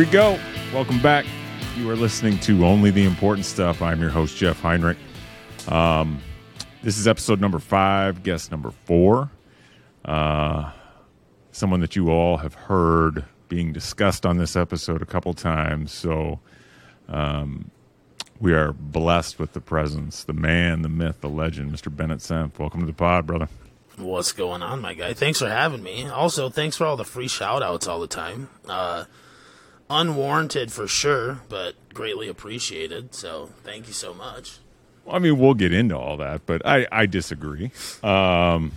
We go. Welcome back. You are listening to Only the Important Stuff. I'm your host, Jeff Heinrich. Um, this is episode number five, guest number four. Uh, someone that you all have heard being discussed on this episode a couple times. So um, we are blessed with the presence, the man, the myth, the legend, Mr. Bennett Senf. Welcome to the pod, brother. What's going on, my guy? Thanks for having me. Also, thanks for all the free shout outs all the time. Uh, unwarranted for sure, but greatly appreciated. So thank you so much. Well, I mean, we'll get into all that, but I, I disagree. Um,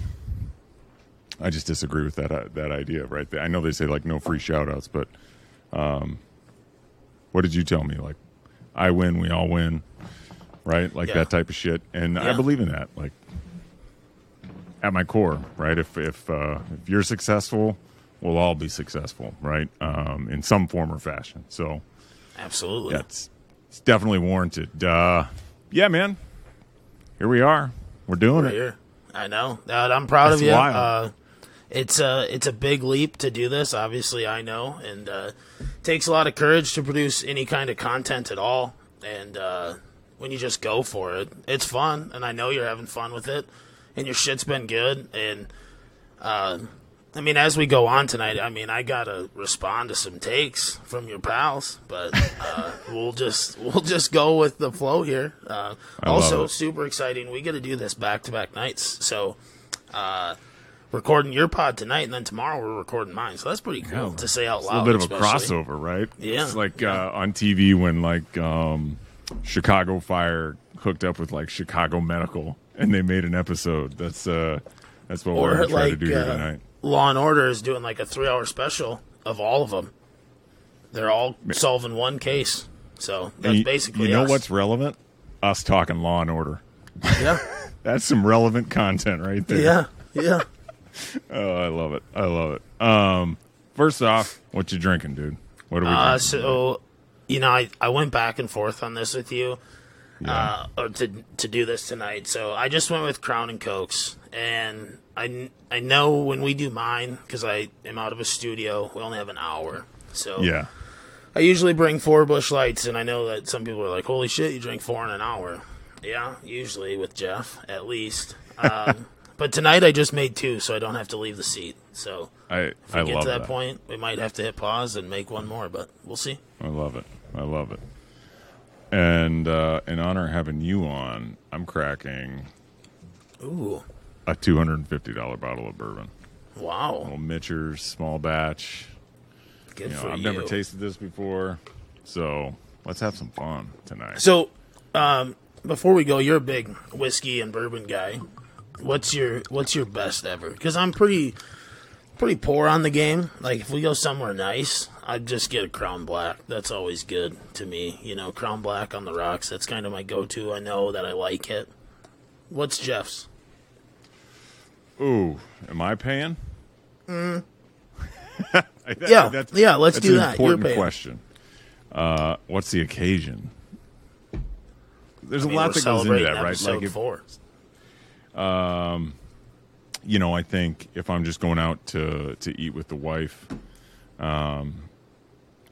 I just disagree with that uh, that idea right there. I know they say like no free shout outs, but um, what did you tell me? Like, I win, we all win, right? Like Yeah. that type of shit. And I believe in that. Like, at my core, right? If if uh, if you're successful, we'll all be successful, right? Um, in some form or fashion. So Absolutely. yeah, it's, definitely warranted. Uh, yeah, man. Here we are. We're doing We're it. here. I know. Uh, I'm proud That's of you. Uh, it's a it's a big leap to do this. Obviously, I know, and uh, takes a lot of courage to produce any kind of content at all. And uh, when you just go for it, it's fun, and I know you're having fun with it, and your shit's been good. And uh, I mean, as we go on tonight, I mean, I gotta respond to some takes from your pals, but uh, we'll just we'll just go with the flow here. Uh, also, super exciting. We get to do this back to back nights. So, uh, recording your pod tonight, and then tomorrow we're recording mine. So that's pretty cool Yeah. to say out loud. a little bit of a crossover, right? Yeah. It's like uh, on TV when like um, Chicago Fire hooked up with like Chicago Medical and they made an episode. That's uh, that's what we're Or gonna try to like do here uh, tonight. Law and Order is doing like a three hour special of all of them. They're all solving one case. So that's you, basically you know us. what's relevant? Us talking Law and Order. yeah, That's some relevant content right there. yeah, yeah. Oh, I love it. I love it. Um, first off, what you drinking, dude? What are we Uh, drinking? so, you know, I, I went back and forth on this with you, Yeah. uh, to to do this tonight. So I just went with Crown and Cokes, and I I know when we do mine because I am out of a studio, we only have an hour. So yeah. I usually bring four Busch Lights, and I know that some people are like, "Holy shit, you drink four in an hour." Yeah, usually with Jeff, at least. Um, but tonight I just made two, so I don't have to leave the seat. So I if we I get to that, that. point, we might have to hit pause and make one more, but we'll see. I love it. I love it. And uh, in honor of having you on, I'm cracking Ooh, a two hundred and fifty dollar bottle of bourbon. wow, Little Michter's, small batch. good You know, for I've you. never tasted this before, so let's have some fun tonight. So, um, before we go, you're a big whiskey and bourbon guy. What's your What's your best ever? Because I'm pretty pretty poor on the game. Like if we go somewhere nice, I'd just get a Crown Black. That's always good to me. You know, Crown Black on the rocks. That's kind of my go to. I know that I like it. What's Jeff's? Ooh, am I paying? Yeah, yeah, let's that's do an that. Important question. Uh, what's the occasion? There's I mean, a lot that goes into that, right? Like if, four. you know, I think if I'm just going out to to eat with the wife, um,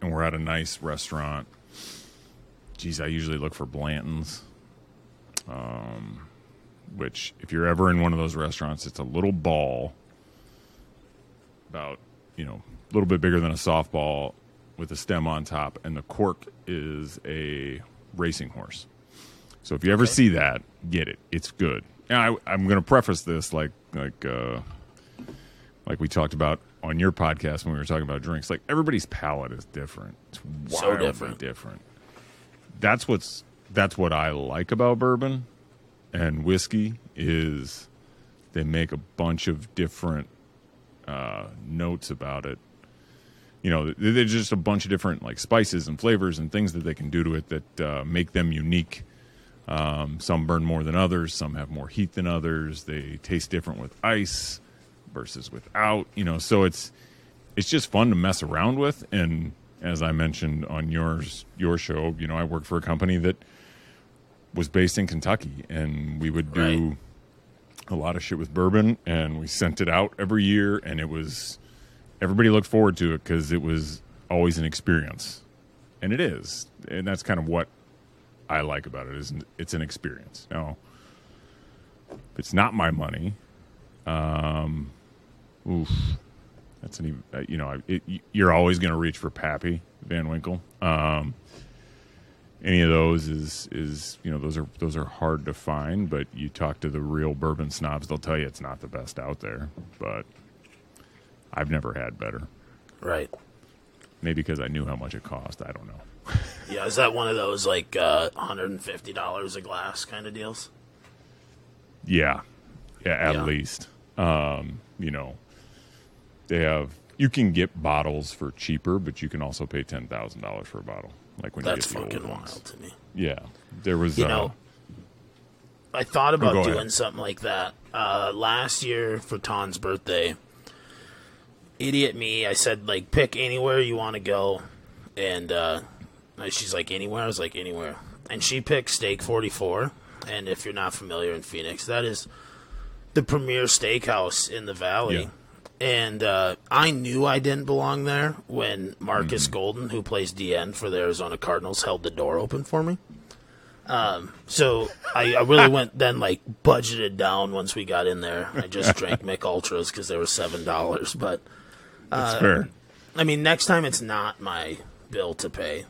and we're at a nice restaurant, geez, I usually look for Blanton's. Um, which, if you're ever in one of those restaurants, it's a little ball, about you know, a little bit bigger than a softball, with a stem on top, and the cork is a racing horse. So if you ever see that, get it. It's good. Now, I, I'm going to preface this like like uh, like we talked about on your podcast when we were talking about drinks. Like everybody's palate is different. It's So different. different. That's what's that's what I like about bourbon and whiskey is they make a bunch of different uh, notes about it. You know, there- there's just a bunch of different like spices and flavors and things that they can do to it that uh, make them unique. Um, some burn more than others. Some have more heat than others. They taste different with ice versus without. You know, so it's it's just fun to mess around with. And as I mentioned on yours your show, you know, I work for a company that was based in Kentucky, and we would do Right. a lot of shit with bourbon, and we sent it out every year, and it was everybody looked forward to it because it was always an experience, and it is, and that's kind of what I like about it. Is it's an experience. Now, if it's not my money, um, oof, that's an even- uh, you know it, you're always going to reach for Pappy Van Winkle. Um, any of those is is you know those are those are hard to find, but you talk to the real bourbon snobs, they'll tell you it's not the best out there. But I've never had better. Right. Maybe because I knew how much it cost. I don't know. Yeah, is that one of those like uh, $150 a glass kind of deals? Yeah, yeah, at Yeah. least. Um, you know, they have. You can get bottles for cheaper, but you can also pay ten thousand dollars for a bottle. Like when That's you get fucking wild to me. Yeah, there was. You uh, know, I thought about go doing ahead. something like that uh, last year for Ton's birthday. Idiot me! I said like pick anywhere you want to go, and uh, she's like anywhere. I was like anywhere, and she picked Steak Forty Four. And if you're not familiar in Phoenix, that is the premier steakhouse in the valley. Yeah. And uh, I knew I didn't belong there when Markus Golden, who plays DE for the Arizona Cardinals, held the door open for me. Um, so I, I really went then like budgeted down once we got in there. I just drank Mich Ultras because they were seven dollars. But that's fair. I mean, next time it's not my bill to pay.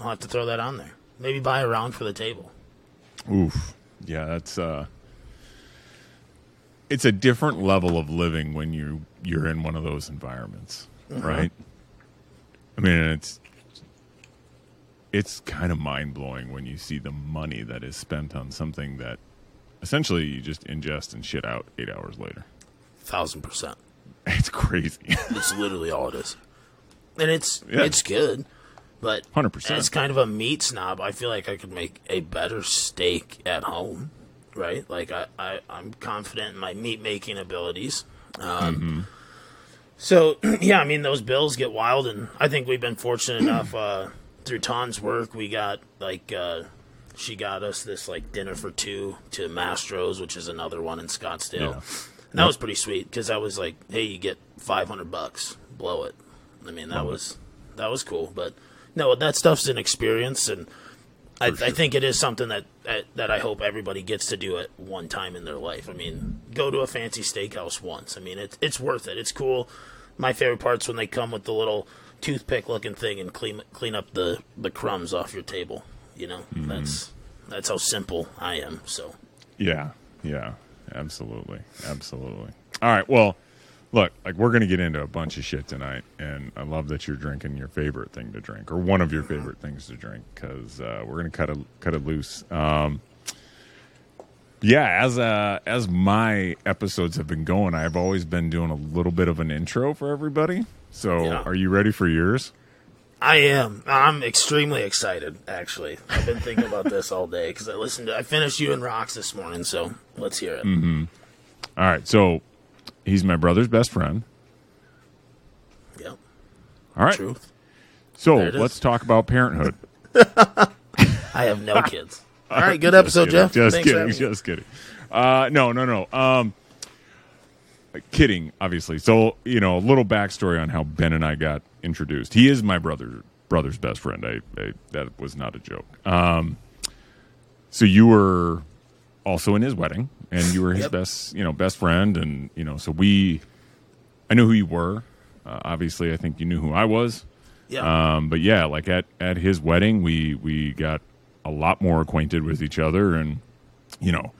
I'll have to throw that on there. Maybe buy a round for the table. Oof. Yeah, that's uh it's a different level of living when you you're in one of those environments, uh-huh. right? I mean, it's it's kind of mind-blowing when you see the money that is spent on something that essentially you just ingest and shit out 8 hours later. Thousand percent. It's crazy. It's literally all it is, and it's Yeah. it's good. But 100%. It's kind of a meat snob, I feel like I could make a better steak at home, right? Like I, I I'm confident in my meat making abilities. Um, So yeah, I mean those bills get wild, and I think we've been fortunate enough uh, through Ton's work. We got like uh, she got us this like dinner for two to Mastro's, which is another one in Scottsdale. Yeah. And that was pretty sweet because I was like, "Hey, you get five hundred bucks, blow it." I mean, that was that was cool, but no, that stuff's an experience, and I, I think it is something that, that that I hope everybody gets to do at one time in their life. I mean, go to a fancy steakhouse once. I mean, it's it's worth it. It's cool. My favorite part's when they come with the little toothpick looking thing and clean clean up the the crumbs off your table. You know, mm-hmm. that's that's how simple I am. So Yeah, yeah, absolutely, absolutely. All right, well, look, like we're gonna get into a bunch of shit tonight, and I love that you're drinking your favorite thing to drink, or one of your favorite things to drink, because uh, we're gonna cut it cut it loose. Um, yeah, as uh, as my episodes have been going, I've always been doing a little bit of an intro for everybody. So, Yeah. are you ready for yours? I am. I'm extremely excited. Actually, I've been thinking about this all day because I listened to. I finished you and rocks this morning, so let's hear it. All right, so he's my brother's best friend. Yep, All right, truth. so There it is. let's talk about parenthood. I have no kids. All right, good episode, kidding, Jeff. Just Thanks kidding. Just kidding. Uh, no, no, no. Um, kidding, obviously. So you know, a little backstory on how Ben and I got introduced. He is my brother brother's best friend. I, I that was not a joke. Um, so you were also in his wedding, and you were his Yep. best, you know, best friend, and you know, so we, I knew who you were. Uh, obviously, I think you knew who I was. Yeah, Um, but yeah, like at, at his wedding, we we got a lot more acquainted with each other, and you know,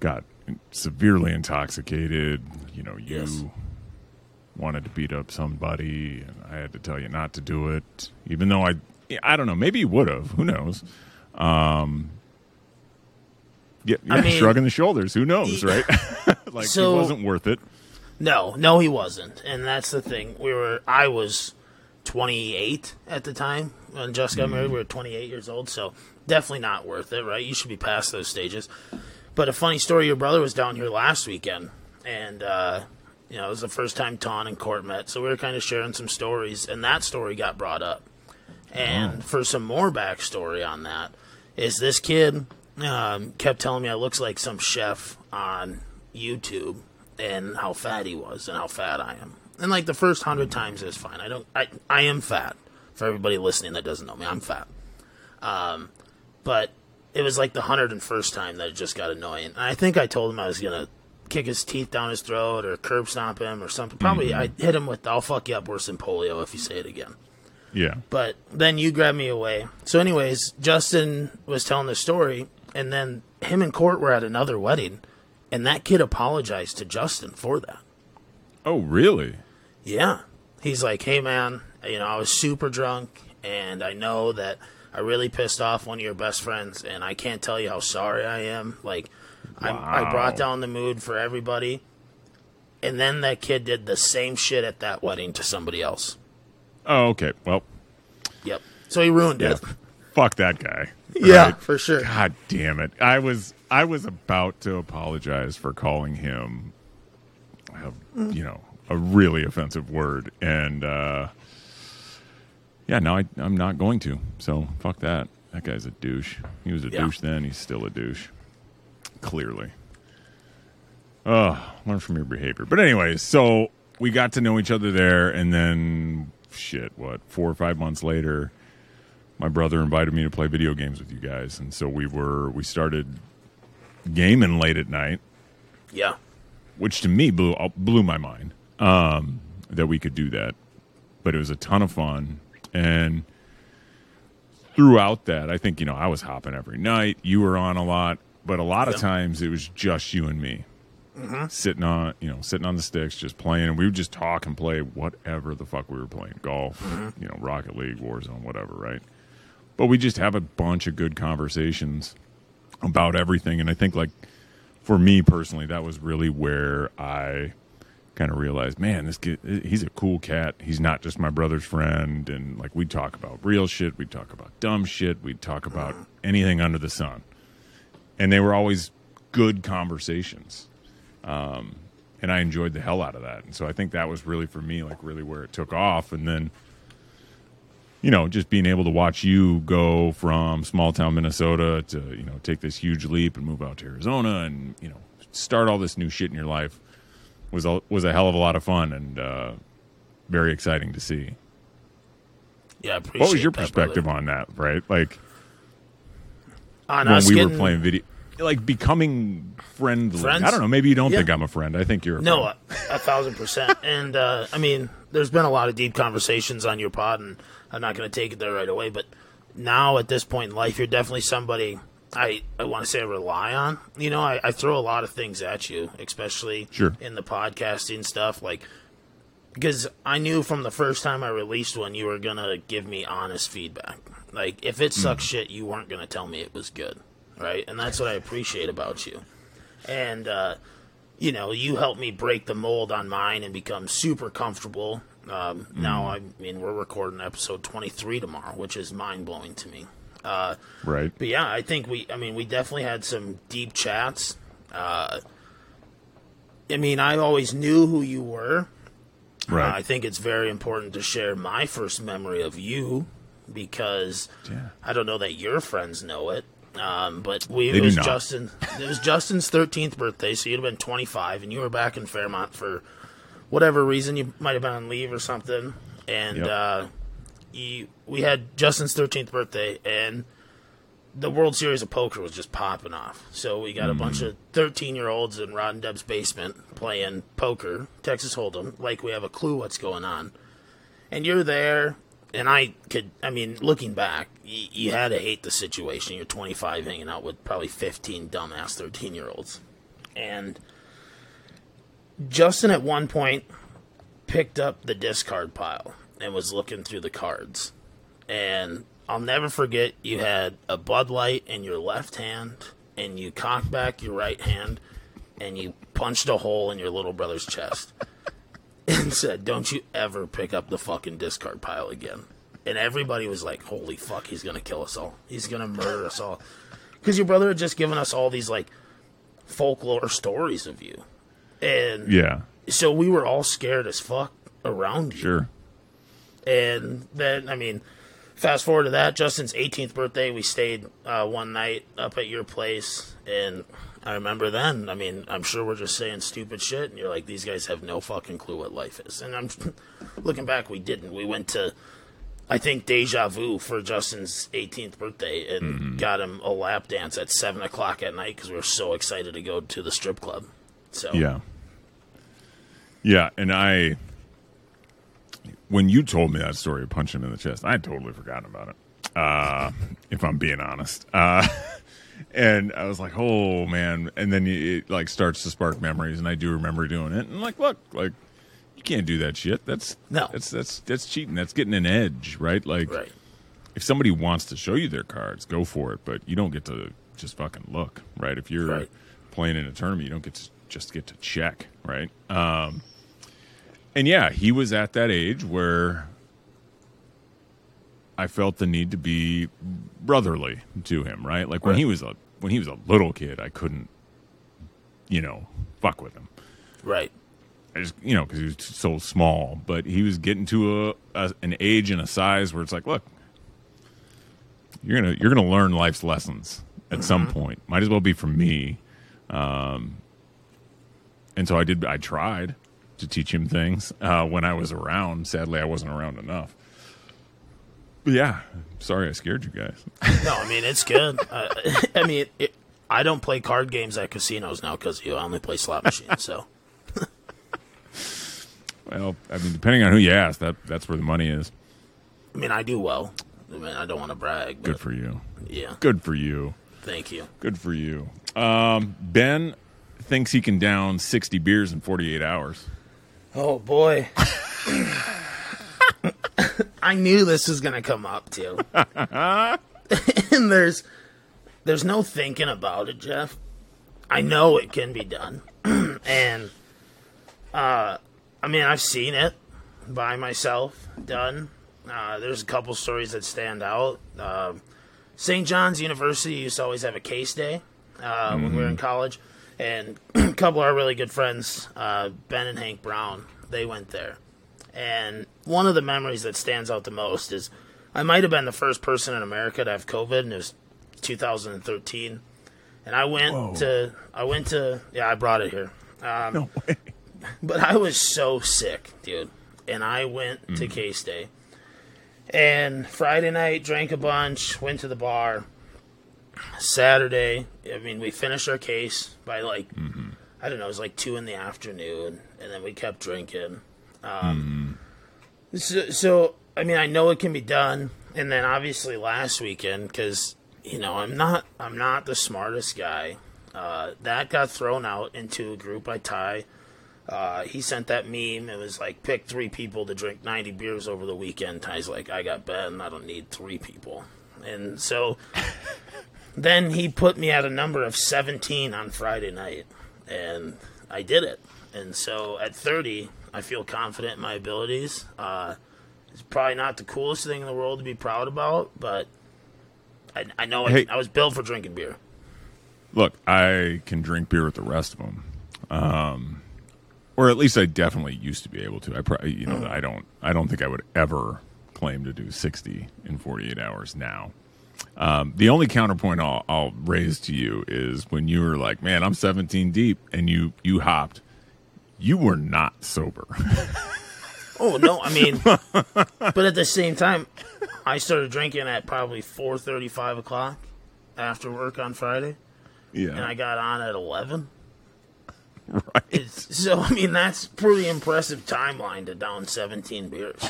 got severely intoxicated. You know, you Yes. wanted to beat up somebody, and I had to tell you not to do it, even though I I don't know, maybe you would have. Who knows? Um, yeah, yeah I mean- shrugging the shoulders. Who knows, right? like So- it wasn't worth it. no, no, he wasn't, and that's the thing. We were. I was 28 at the time when Just got married. We were 28 years old, so definitely not worth it, right? You should be past those stages. But a funny story: your brother was down here last weekend, and uh, you know it was the first time Ton and Court met, so we were kind of sharing some stories, and that story got brought up. And for some more backstory on that, is this kid um, kept telling me I looks like some chef on YouTube and how fat he was and how fat I am. And like the first hundred times is fine. I don't. I I am fat. For everybody listening that doesn't know me, I'm fat. Um, but it was like the hundred and first time that it just got annoying. And I think I told him I was gonna kick his teeth down his throat or curb stomp him or something. Probably I hit him with "I'll fuck you up worse than polio if you say it again." Yeah. But then you grabbed me away. So, anyways, Justin was telling the story, and then him and Court were at another wedding, and that kid apologized to Justin for that. Oh, really? Yeah. He's like, hey, man, you know, I was super drunk, and I know that I really pissed off one of your best friends, and I can't tell you how sorry I am. Like, I, I brought down the mood for everybody. And then that kid did the same shit at that wedding to somebody else. Oh, okay. Well, Yep. So he ruined yeah. it. Fuck that guy. Yeah, Right? for sure. God damn it! I was I was about to apologize for calling him, a, you know, a really offensive word, and uh, yeah, no, I, I'm not going to. So fuck that. That guy's a douche. He was a Yeah. douche then. He's still a douche. Clearly. Oh, learn from your behavior. But anyways, so we got to know each other there, and then shit, what four or five months later, my brother invited me to play video games with you guys, and so we were we started gaming late at night, Yeah. which to me blew uh, blew my mind um, that we could do that. But it was a ton of fun, and throughout that, I think you know I was hopping every night. You were on a lot, but a lot of times it was just you and me. Mm-hmm. Sitting on, you know, sitting on the sticks, just playing, and we would just talk and play whatever the fuck we were playing, golf, mm-hmm. you know, Rocket League, Warzone, whatever, right? But we just have a bunch of good conversations about everything, and I think like for me personally, that was really where I kind of realized, man, this kid, he's a cool cat. He's not just my brother's friend. And like, we'd talk about real shit. We'd talk about dumb shit. We'd talk about anything under the sun. And they were always good conversations. Um, and I enjoyed the hell out of that. And so I think that was really for me, like, really where it took off. And then, you know, just being able to watch you go from small town Minnesota to, you know, take this huge leap and move out to Arizona and, you know, start all this new shit in your life was a, was a hell of a lot of fun and uh, very exciting to see. Yeah, I appreciate What was your that, perspective brother. on that, right? Like on when we were playing video like becoming friendly. Friends? I don't know, maybe you don't Yeah. think I'm a friend. I think you're a No, friend. a, a thousand percent. And uh, I mean, there's been a lot of deep conversations on your pod, and I'm not going to take it there right away. But now, at this point in life, you're definitely somebody I, I want to say I rely on. You know, I, I throw a lot of things at you, especially Sure. in the podcasting stuff. Like, because I knew from the first time I released one, you were going to give me honest feedback. Like, if it sucks shit, you weren't going to tell me it was good. Right? And that's what I appreciate about you. And, uh, you know, you helped me break the mold on mine and become super comfortable. Um, Now, I mean, we're recording episode 23 tomorrow, which is mind blowing to me. Uh, right? but yeah, I think we, I mean, we definitely had some deep chats. Uh, I mean, I always knew who you were. Uh, I think it's very important to share my first memory of you because Yeah. I don't know that your friends know it. Um, but we it was not. Justin. It was Justin's thirteenth birthday, so you'd have been twenty five, and you were back in Fairmont for whatever reason. You might have been on leave or something, and Yep. uh, you, we had Justin's thirteenth birthday, and the World Series of Poker was just popping off. So we got a bunch of thirteen year olds in Rod and Deb's basement playing poker, Texas Hold'em, like we have a clue what's going on. And you're there, and I could, I mean, looking back, y- you had to hate the situation. You're 25 hanging out with probably 15 dumbass 13 year olds. And Justin at one point picked up the discard pile and was looking through the cards. And I'll never forget you had a Bud Light in your left hand and you cocked back your right hand and you punched a hole in your little brother's chest and said, Don't you ever pick up the fucking discard pile again. And everybody was like, Holy fuck, he's gonna kill us all. He's gonna murder us all. Because your brother had just given us all these like folklore stories of you. And Yeah. so we were all scared as fuck around you. Sure. And then, I mean, fast forward to that, Justin's 18th birthday, we stayed uh, one night up at your place, and I remember then. I mean, I'm sure we're just saying stupid shit, and you're like, these guys have no fucking clue what life is. And I'm looking back, we didn't. We went to, I think, Deja Vu for Justin's 18th birthday and Mm-hmm. got him a lap dance at 7 o'clock at night because we were so excited to go to the strip club. So, Yeah. Yeah, and I when you told me that story of punching him in the chest, I totally forgotten about it. Uh, if I'm being honest. Uh, and I was like, "Oh man!" And then it like starts to spark memories, and I do remember doing it. And like, look, like you can't do that shit. That's No. That's that's that's cheating. That's getting an edge, right? Like, right. if somebody wants to show you their cards, go for it. But you don't get to just fucking look, right? If you're Right. playing in a tournament, you don't get to just get to check, right? Um, and yeah, he was at that age where I felt the need to be brotherly to him, right? Like when Right. he was a when he was a little kid, I couldn't, you know, fuck with him. Right. I just you know because he was so small, but he was getting to a, a an age and a size where it's like, look, you're gonna you're gonna learn life's lessons at some point. Might as well be from me. Um, and so I did. I tried to teach him things uh, when I was around. Sadly, I wasn't around enough. Yeah, sorry I scared you guys. No, I mean, it's good. uh, I mean, it, I don't play card games at casinos now because you only play slot machines. So, well, I mean, depending on who you ask, that that's where the money is. I mean, I do well. I mean, I don't want to brag, but Good for you. yeah, Good for you. thank you. Good for you. Um, ben thinks he can down 60 beers in 48 hours. Oh boy. I knew this was gonna come up too. and there's there's no thinking about it, Jeff. I know it can be done. and uh I mean I've seen it by myself done. Uh, there's a couple stories that stand out. Uh, St. John's University used to always have a case day uh, when we were in college, and a couple of our really good friends, uh, Ben and Hank Brown, they went there. And one of the memories that stands out the most is I might have been the first person in America to have COVID, and it was 2013. And I went Whoa. to, I went to, yeah, I brought it here. Um, No way. but I was so sick, dude. And I went to Case Day. And Friday night, drank a bunch, went to the bar. Saturday, I mean, we finished our case by like, I don't know, it was like two in the afternoon. And then we kept drinking. Um, so, so, I mean, I know it can be done. And then obviously last weekend, because, you know, I'm not, I'm not the smartest guy. Uh, that got thrown out into a group by Ty. Uh, he sent that meme. It was like, pick three people to drink 90 beers over the weekend. Ty's like, I got Ben. I don't need three people. And so then he put me at a number of 17 on Friday night. And I did it. And so at 30, I feel confident in my abilities. Uh, it's probably not the coolest thing in the world to be proud about, but I, I know I, Hey. I was built for drinking beer. Look, I can drink beer with the rest of them. Um, or at least I definitely used to be able to. I probably, you know, I don't, I don't think I would ever claim to do 60 in 48 hours now. Um, the only counterpoint I'll, I'll raise to you is when you were like, man, I'm 17 deep and you, you hopped, you were not sober. Oh no, I mean, but at the same time, I started drinking at probably four thirty, five o'clock after work on Friday, Yeah, and I got on at eleven. Right. It's, so I mean, that's pretty impressive timeline to down seventeen beers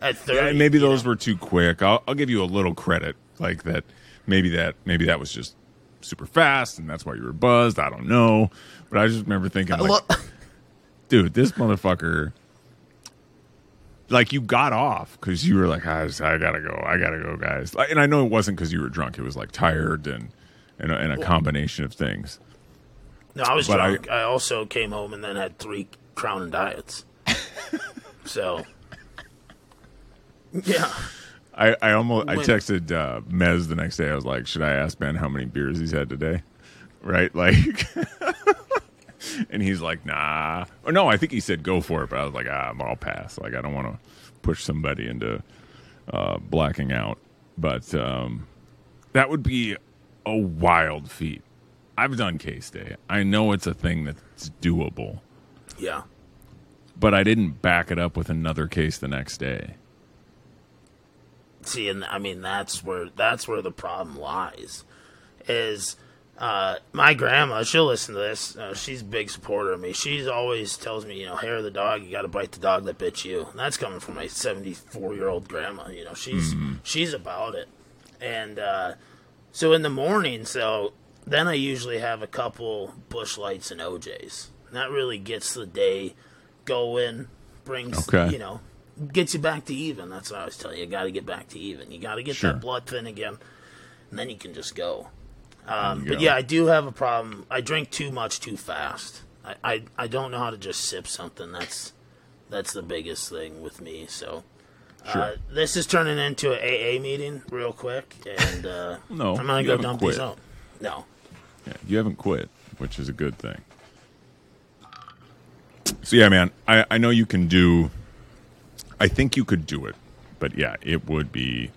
at thirty. Yeah, maybe those know? were too quick. I'll, I'll give you a little credit, like that. Maybe that maybe that was just super fast, and that's why you were buzzed. I don't know, but I just remember thinking, like, dude, this motherfucker. Like you got off because you were like, I, just, I gotta go, I gotta go, guys. Like, And I know it wasn't because you were drunk; it was like tired and and a, and a combination of things. no, I was but I- drunk. I, also came home and then had three Crown Diets. so, yeah, I, I almost I texted uh, Mez the next day. I was like, should I ask Ben how many beers he's had today? Right, like, and he's like, nah. Or no, I think he said go for it, but I was like, ah, I'll pass. Like, I don't want to push somebody into uh, blacking out. But um, that would be a wild feat I've done case day. I know it's a thing that's doable, Yeah. but I didn't back it up with another case the next day. See, and I mean that's where that's where the problem lies. Is uh, my grandma? She'll listen to this. Uh, she's a big supporter of me. She's always tells me, you know, hair of the dog. You got to bite the dog that bit you. And that's coming from my seventy-four year old grandma. You know, she's she's about it. And uh, so in the morning, so then I usually have a couple Busch Lights and OJs. And that really gets the day going. Brings Okay. you know gets you back to even. That's what I was telling you. You got to get back to even. You got to get Sure. that blood thin again, and then you can just go. Um, but yeah, I do have a problem. I drink too much too fast. I, I, I don't know how to just sip something. That's that's the biggest thing with me. So uh, this is turning into an AA meeting real quick, and uh, No, I'm gonna go dump quit. these out. No, Yeah, you haven't quit, which is a good thing. So yeah, man, I, I know you can do. I think you could do it, but yeah, it would be.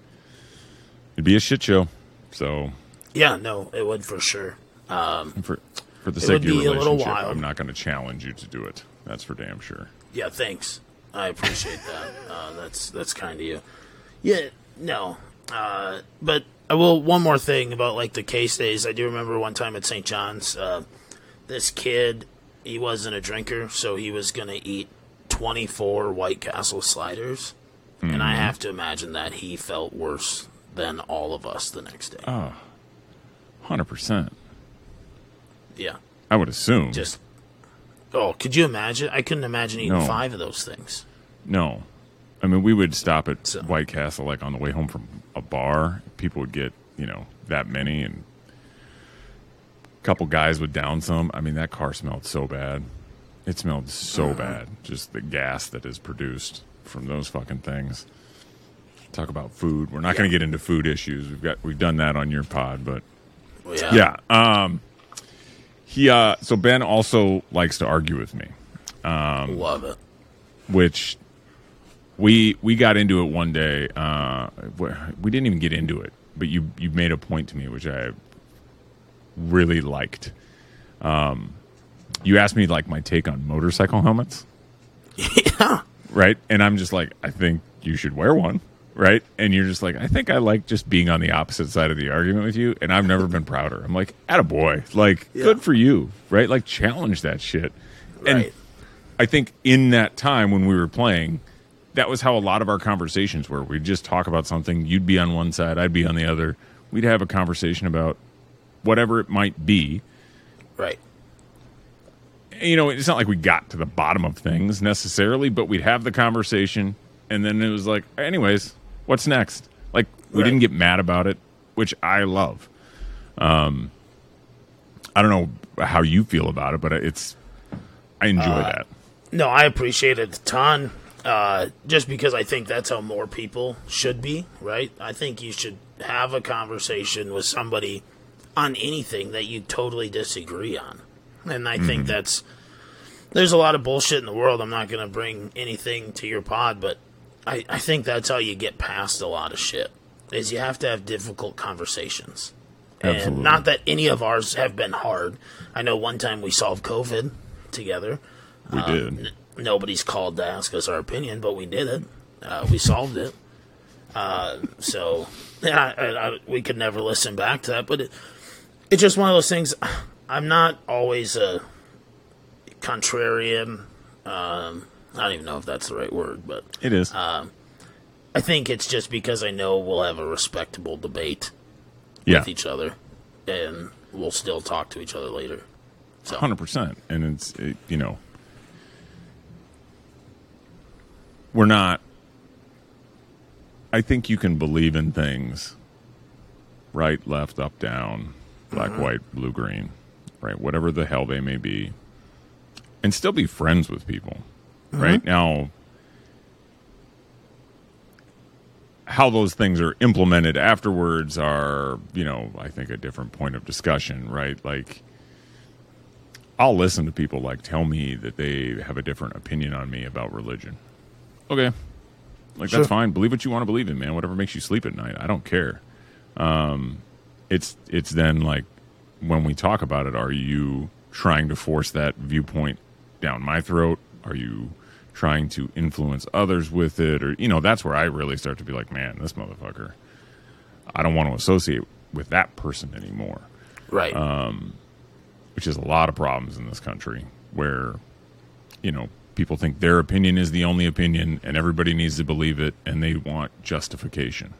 It'd be a shit show. So yeah, no, it would for sure. Um, for for the sake of your relationship. I'm not going to challenge you to do it. That's for damn sure. Yeah, thanks. I appreciate that. Uh, that's that's kind of you. Yeah, no. Uh, but I will one more thing about like the case days. I do remember one time at St. John's, uh, this kid he wasn't a drinker, so he was gonna eat twenty four White Castle sliders, and I have to imagine that he felt worse than all of us the next day. Hundred percent. yeah, I would assume. just. Oh, could you imagine? I couldn't imagine eating No. five of those things. No. I mean, we would stop at So- White Castle like on the way home from a bar. People would get, you know, that many and a couple guys would down some. I mean, that car smelled so bad. It smelled so uh-huh. bad. Just the gas that is produced from those fucking things. Talk about food. We're not going to get into food issues. We've got we've done that on your pod, but yeah. yeah. Um he uh so Ben also likes to argue with me love it. which we we got into it one day. Uh, we didn't even get into it, but you you made a point to me which I really liked. Um, you asked me like my take on motorcycle helmets, yeah. right? And I'm just like, I think you should wear one, right? And you're just like, I think I like just being on the opposite side of the argument with you, and I've never been prouder. I'm like, a boy, like good for you, right? Like challenge that shit. And I think in that time when we were playing, that was how a lot of our conversations were. We'd just talk about something. You'd be on one side, I'd be on the other. We'd have a conversation about whatever it might be. Right. You know, it's not like we got to the bottom of things necessarily, but we'd have the conversation, and then it was like, anyways, what's next? Like we Right. didn't get mad about it, which I love. Um, I don't know how you feel about it, but it's I enjoy that. No, I appreciate it a ton. Uh, just because I think that's how more people should be, right? I think you should have a conversation with somebody on anything that you totally disagree on. And I think that's there's a lot of bullshit in the world. I'm not going to bring anything to your pod, but I, I think that's how you get past a lot of shit. Is you have to have difficult conversations. Absolutely. And not that any of ours have been hard. I know one time we solved COVID together We did. nobody's called to ask us our opinion, but we did it. Uh, we solved it. Uh, so yeah, I, I, we could never listen back to that. But it, it's just one of those things. I'm not always a contrarian. Um, I don't even know if that's the right word, but It is. Uh, I think it's just because I know we'll have a respectable debate yeah. with each other, and we'll still talk to each other later. So hundred percent, and it's it, you know we're not. I think you can believe in things, right, left, up, down, black, mm-hmm. white, blue, green, right, whatever the hell they may be, and still be friends with people, right now. How those things are implemented afterwards are, you know, I think a different point of discussion, right? Like, I'll listen to people like tell me that they have a different opinion on me about religion. Okay. Like Sure. that's fine. Believe what you want to believe in, man. Whatever makes you sleep at night. I don't care. Um it's it's then like when we talk about it, are you trying to force that viewpoint down my throat? Are you trying to influence others with it? Or, you know, that's where I really start to be like, man, this motherfucker, I don't want to associate with that person anymore. Right. Um, which is a lot of problems in this country where, you know, people think their opinion is the only opinion and everybody needs to believe it and they want justification.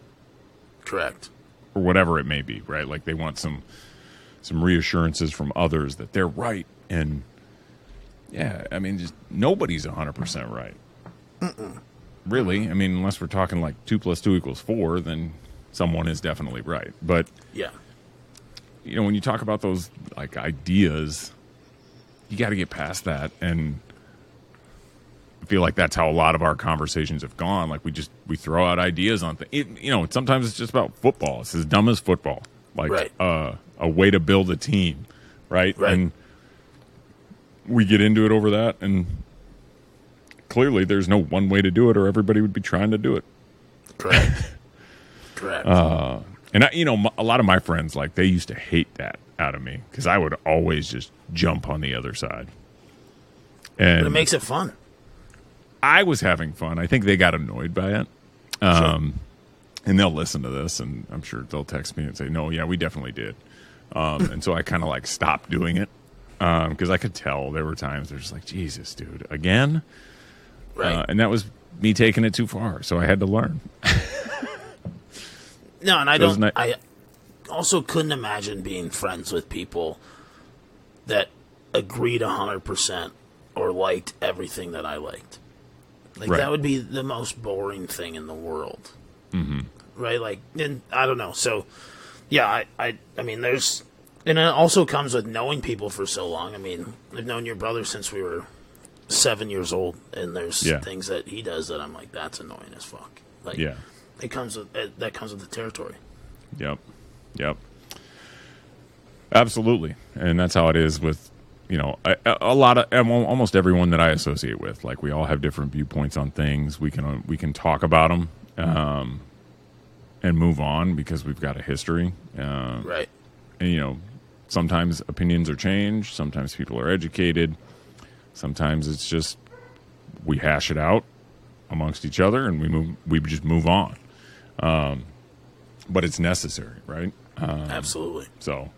Correct. or whatever it may be, right? Like they want some some reassurances from others that they're right, and yeah, I mean, just nobody's hundred percent right. Really, I mean, unless we're talking like two plus two equals four, then someone is definitely right. But Yeah. you know, when you talk about those like ideas, you got to get past that, and I feel like that's how a lot of our conversations have gone. Like we just we throw out ideas on things. You know, sometimes it's just about football. It's as dumb as football, like Right. uh, a way to build a team, right? Right. And we get into it over that, and clearly, there's no one way to do it, or everybody would be trying to do it. Correct. Correct. And I, you know, a lot of my friends like they used to hate that out of me because I would always just jump on the other side. And but it makes it fun. I was having fun. I think they got annoyed by it. Um, and they'll listen to this, and I'm sure they'll text me and say, "No, yeah, we definitely did." Um, and so I kind of like stopped doing it because I could tell there were times they're just like, "Jesus, dude, again," Right. uh, and that was me taking it too far. So I had to learn. no, and I Those don't. ni- I also couldn't imagine being friends with people that agreed hundred percent or liked everything that I liked. Like Right. that would be the most boring thing in the world. Mm-hmm. Right? Like, and I don't know. So, yeah, I, I, I mean, there's, and it also comes with knowing people for so long. I mean, I've known your brother since we were seven years old, and there's Yeah. things that he does that I'm like, that's annoying as fuck. Like, Yeah. it comes with it, that comes with the territory. Yep. Yep. Absolutely. And that's how it is with, you know, a, a lot of almost everyone that I associate with. Like we all have different viewpoints on things. We can we can talk about them um, and move on because we've got a history. Uh, Right. and you know, sometimes opinions are changed. Sometimes people are educated. Sometimes it's just we hash it out amongst each other and we move. We just move on. Um, but it's necessary, right? Absolutely. So,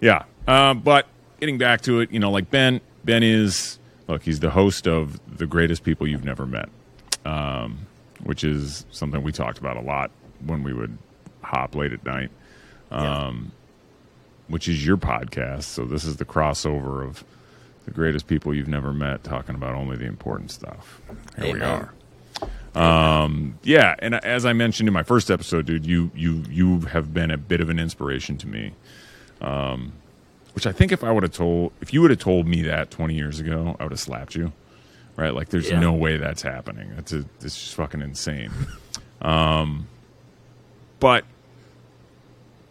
yeah. Uh, but getting back to it, you know, like Ben, Ben is look, he's the host of the greatest people you've never met, um, which is something we talked about a lot when we would hop late at night, Yeah. Which is your podcast. So this is the crossover of the greatest people you've never met, talking about only the important stuff. Here we are. Um, yeah, and as I mentioned in my first episode, dude, you you you have been a bit of an inspiration to me. Um, which I think if I would have told, if you would have told me that 20 years ago, I would have slapped you. Right? Like, there's Yeah. no way that's happening. That's a, it's just fucking insane. Um, but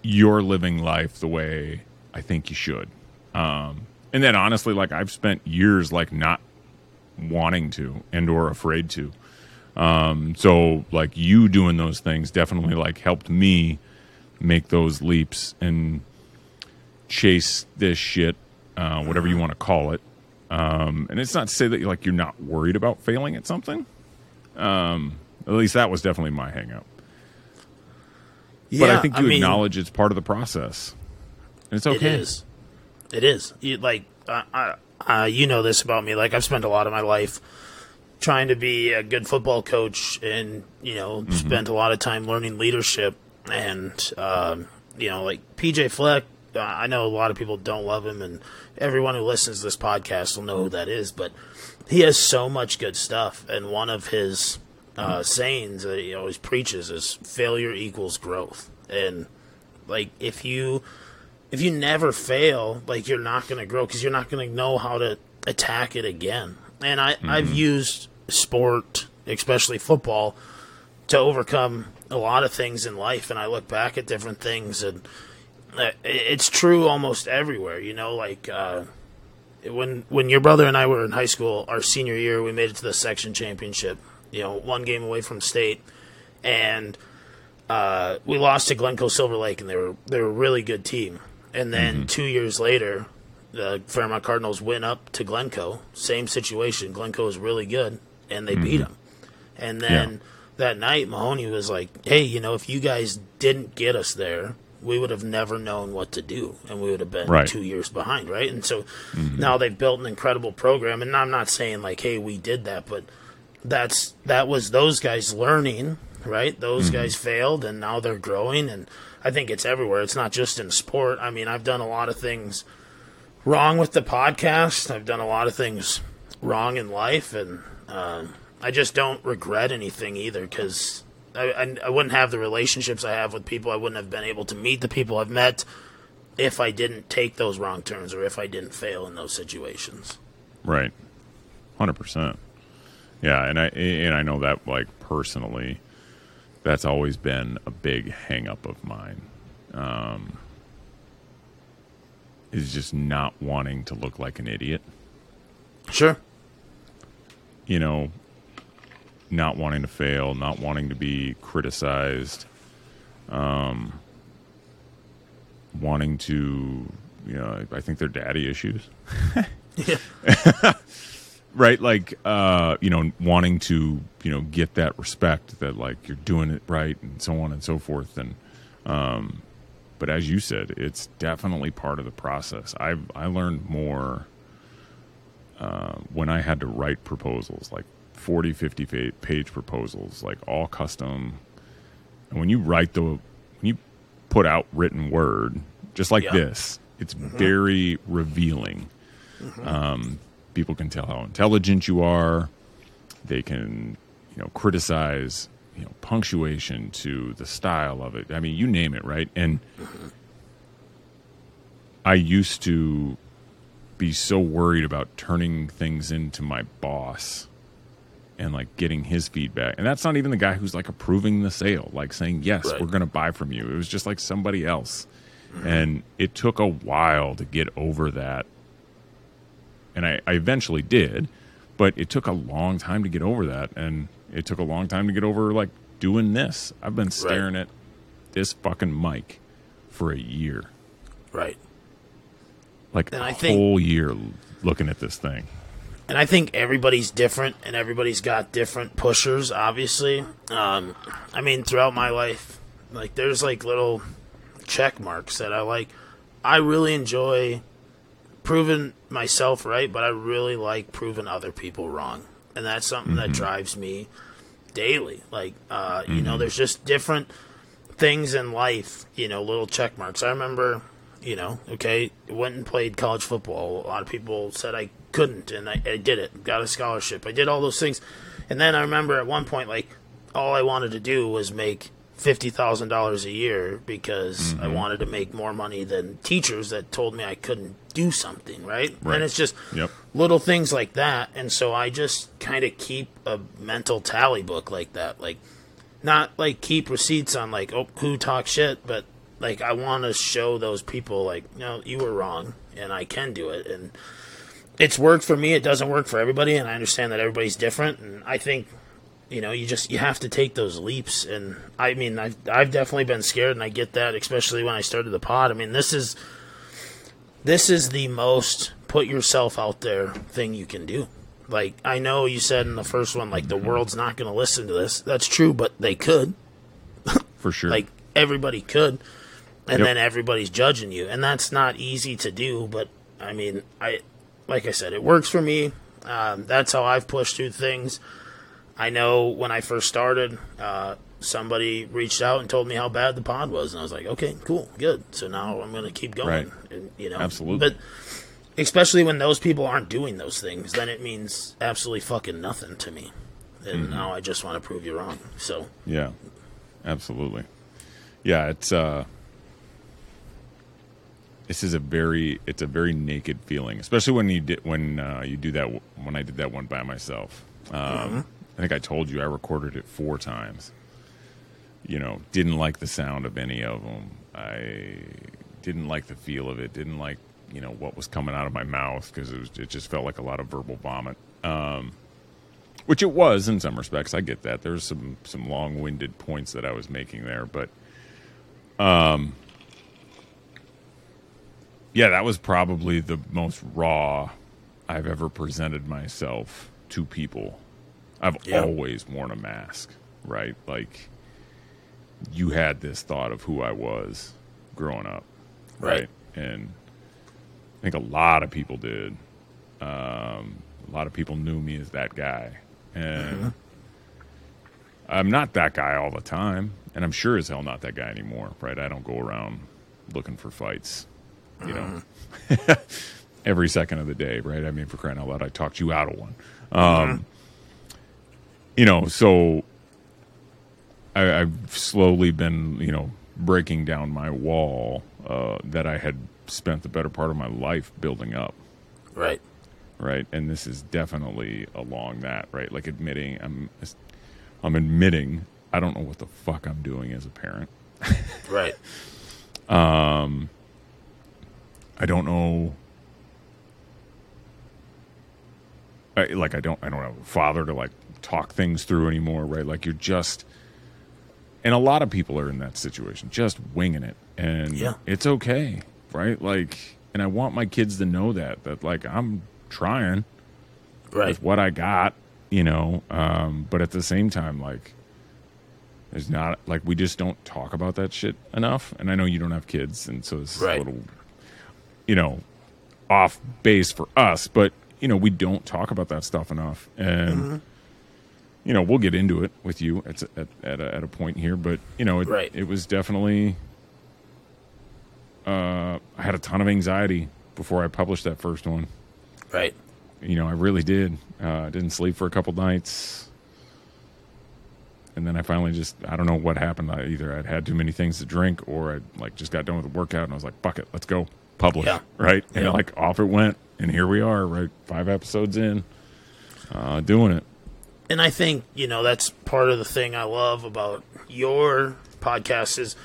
you're living life the way I think you should. Um, and then honestly, like I've spent years like not wanting to and or afraid to. Um, so like you doing those things definitely like helped me make those leaps and chase this shit, uh, whatever you want to call it. Um, and it's not to say that like you're not worried about failing at something. Um, at least that was definitely my hang up. But I think you mean, acknowledge it's part of the process. And it's okay. is. It is. You, like, uh, uh, you know this about me. Like, I've spent a lot of my life trying to be a good football coach, and you know, Mm-hmm. spent a lot of time learning leadership. And um, you know, like PJ Fleck, uh, I know a lot of people don't love him, and everyone who listens to this podcast will know who that is. But he has so much good stuff, and one of his uh, sayings that he always preaches is "failure equals growth." And like, if you if you never fail, like you're not going to grow because you're not going to know how to attack it again. And I, I've used sport, especially football, to overcome a lot of things in life. And I look back at different things, and uh, it's true almost everywhere. You know, like uh, when when your brother and I were in high school, our senior year, we made it to the section championship. You know, one game away from state, and uh, we lost to Glencoe Silver Lake, and they were they were a really good team. And then mm-hmm. two years later, the Fairmont Cardinals went up to Glencoe. Same situation. Glencoe was really good, and they beat mm-hmm. them. And then that night, Mahoney was like, "Hey, you know, if you guys didn't get us there, we would have never known what to do, and we would have been Right. two years behind, right?" And so mm-hmm. now they've built an incredible program. And I'm not saying like, "Hey, we did that," but that's that was those guys learning, right? Those guys failed, and now they're growing. And I think it's everywhere. It's not just in sport. I mean, I've done a lot of things wrong with the podcast. I've done a lot of things wrong in life, and um, I just don't regret anything either because I, I, I wouldn't have the relationships I have with people. I wouldn't have been able to meet the people I've met if I didn't take those wrong turns or if I didn't fail in those situations. Right. Hundred percent. Yeah, and I and I know that like personally, that's always been a big hangup of mine. Um, is just not wanting to look like an idiot. Sure. You know, not wanting to fail, not wanting to be criticized, um, wanting to, you know, I think they're daddy issues. Yeah. right like uh you know wanting to you know get that respect that like you're doing it right and so on and so forth. And um but as you said it's definitely part of the process. I've i learned more uh when i had to write proposals like 40 50 page proposals like all custom. And when you write the when you put out written word just like Yeah. this it's very revealing. Um, people can tell how intelligent you are. They can, you know, criticize, you know, punctuation to the style of it. I mean, you name it, right? And I used to be so worried about turning things into my boss and like getting his feedback. And that's not even the guy who's like approving the sale, like saying, "Yes, Right. we're going to buy from you." It was just like somebody else. Mm-hmm. And it took a while to get over that and I, I eventually did, but it took a long time to get over that, and it took a long time to get over like doing this. I've been staring at this fucking mic for a year, Right. like And a I think- whole year looking at this thing. and I think everybody's different, and everybody's got different pushers. Obviously, um, I mean, throughout my life, like there's like little check marks that I like. I really enjoy proving myself right, but I really like proving other people wrong, and that's something that mm-hmm. drives me daily. Like, uh, you know, mm-hmm. there's just different things in life, you know, little check marks. I remember, you know, okay, went and played college football. A lot of people said I couldn't, and I, I did it. Got a scholarship. I did all those things. And then I remember at one point, like, all I wanted to do was make $50,000 a year because I mm-hmm. wanted to make more money than teachers that told me I couldn't do something, right? Right. And it's just Yep. little things like that. And so I just kind of keep a mental tally book like that. Like, not like keep receipts on like oh who talks shit, but like I want to show those people like no you were wrong and I can do it and it's worked for me. It doesn't work for everybody, and I understand that everybody's different. And I think you know you just you have to take those leaps. And I mean I've I've definitely been scared, and I get that, especially when I started the pod. I mean this is this is the most put yourself out there thing you can do. Like I know you said in the first one, like the world's not going to listen to this. That's true, but they could. For sure. Like everybody could, and Yep. then everybody's judging you, and that's not easy to do. But I mean, I like I said, it works for me. Um, that's how I've pushed through things. I know when I first started, uh, somebody reached out and told me how bad the pod was, and I was like, okay, cool, good. So now I'm going to keep going. Right. And, you know, Absolutely. But especially when those people aren't doing those things, then it means absolutely fucking nothing to me. And Mm-hmm. now I just want to prove you wrong. So Yeah, absolutely. Yeah, it's uh, this is a very it's a very naked feeling, especially when you did when uh, you do that when I did that one by myself. Um, I think I told you I recorded it four times. You know, didn't like the sound of any of them. I didn't like the feel of it. Didn't like you know what was coming out of my mouth because it was it just felt like a lot of verbal vomit. Um, which it was in some respects. I get that. There's some some long winded points that I was making there, but um, yeah, that was probably the most raw I've ever presented myself to people. I've Yeah. always worn a mask, right? Like you had this thought of who I was growing up, right? Right. And I think a lot of people did. Um, a lot of people knew me as that guy, and I'm not that guy all the time, and I'm sure as hell not that guy anymore, right? I don't go around looking for fights, you know, every second of the day, right? I mean, for crying out loud, I talked you out of one. Um, You know, so I, I've slowly been, you know, breaking down my wall uh, that I had spent the better part of my life building up Right. right? And this is definitely along that, right? Like admitting I'm I'm admitting I don't know what the fuck I'm doing as a parent. Right. Um I don't know I, like I don't I don't have a father to like talk things through anymore, right? Like you're just and a lot of people are in that situation, just winging it. And Yeah. it's okay, right? Like and I want my kids to know that that like I'm trying Right. with what I got, you know. Um, but at the same time, like, there's not like we just don't talk about that shit enough. And I know you don't have kids, and so it's Right. a little, you know, off base for us. But you know, we don't talk about that stuff enough, and you know, we'll get into it with you at at at a, at a point here. But you know, it, Right. it was definitely. Uh, I had a ton of anxiety before I published that first one Right. you know, I really did. Uh, I didn't sleep for a couple nights. And then I finally just, I don't know what happened. I, either I'd had too many things to drink or I like just got done with the workout and I was like, fuck it, let's go publish. Yeah. Right. And Yeah. like off it went. And here we are, right? Five episodes in, uh, doing it. And I think you know that's part of the thing I love about your podcast is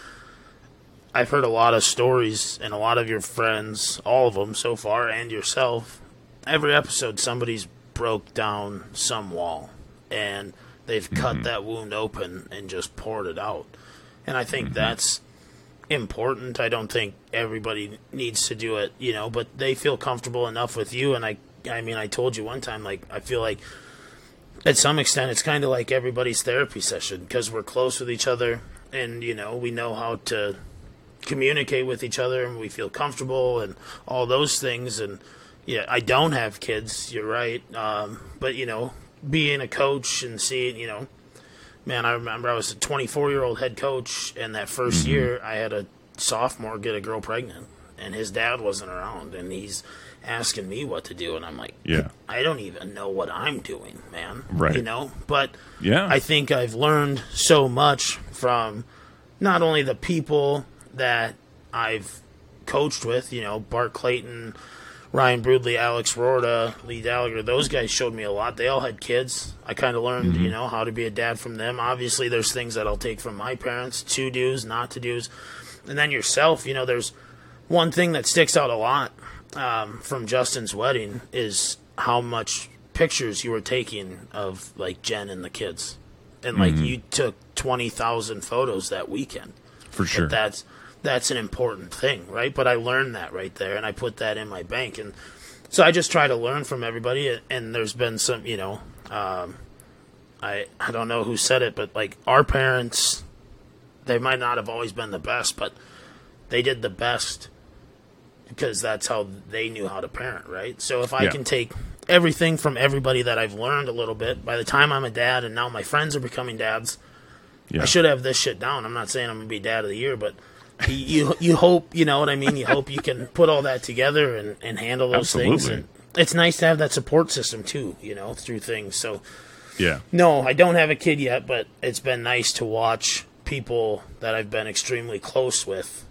I've heard a lot of stories and a lot of your friends, all of them so far, and yourself. Every episode, somebody's broke down some wall, and they've cut mm-hmm. that wound open and just poured it out. And I think mm-hmm. that's important. I don't think everybody needs to do it, you know, but they feel comfortable enough with you. And I, I mean, I told you one time, like I feel like at some extent it's kind of like everybody's therapy session because we're close with each other and you know we know how to communicate with each other and we feel comfortable and all those things and yeah i don't have kids you're right um, but you know being a coach and seeing you know man i remember i was a 24 year old head coach and that 1st year i had a sophomore get a girl pregnant and his dad wasn't around and he's asking me what to do and i'm like Yeah. I don't even know what I'm doing, man. Right. You know, but Yeah. I think I've learned so much from not only the people that I've coached with, you know, Bart Clayton, Ryan Broodley, Alex Rorda, Lee Gallagher, those guys showed me a lot. They all had kids. I kind of learned, mm-hmm. you know, how to be a dad from them. Obviously, there's things that I'll take from my parents, to do's, not to do's. And then yourself, you know, there's one thing that sticks out a lot um, from Justin's wedding is how much pictures you were taking of like Jen and the kids, and like you took twenty thousand photos that weekend. For sure. That's that's an important thing, right? But I learned that right there, and I put that in my bank, and so I just try to learn from everybody. And there's been some, you know, um, I I don't know who said it, but like our parents, they might not have always been the best, but they did the best because that's how they knew how to parent, right? So if I Yeah. can take everything from everybody that I've learned a little bit, by the time I'm a dad and now my friends are becoming dads, yeah. I should have this shit down. I'm not saying I'm gonna be dad of the year, but you you, you hope you know what I mean. You hope you can put all that together and, and handle those things. And it's nice to have that support system too, you know, through things. So yeah. no, I don't have a kid yet, but it's been nice to watch people that I've been extremely close with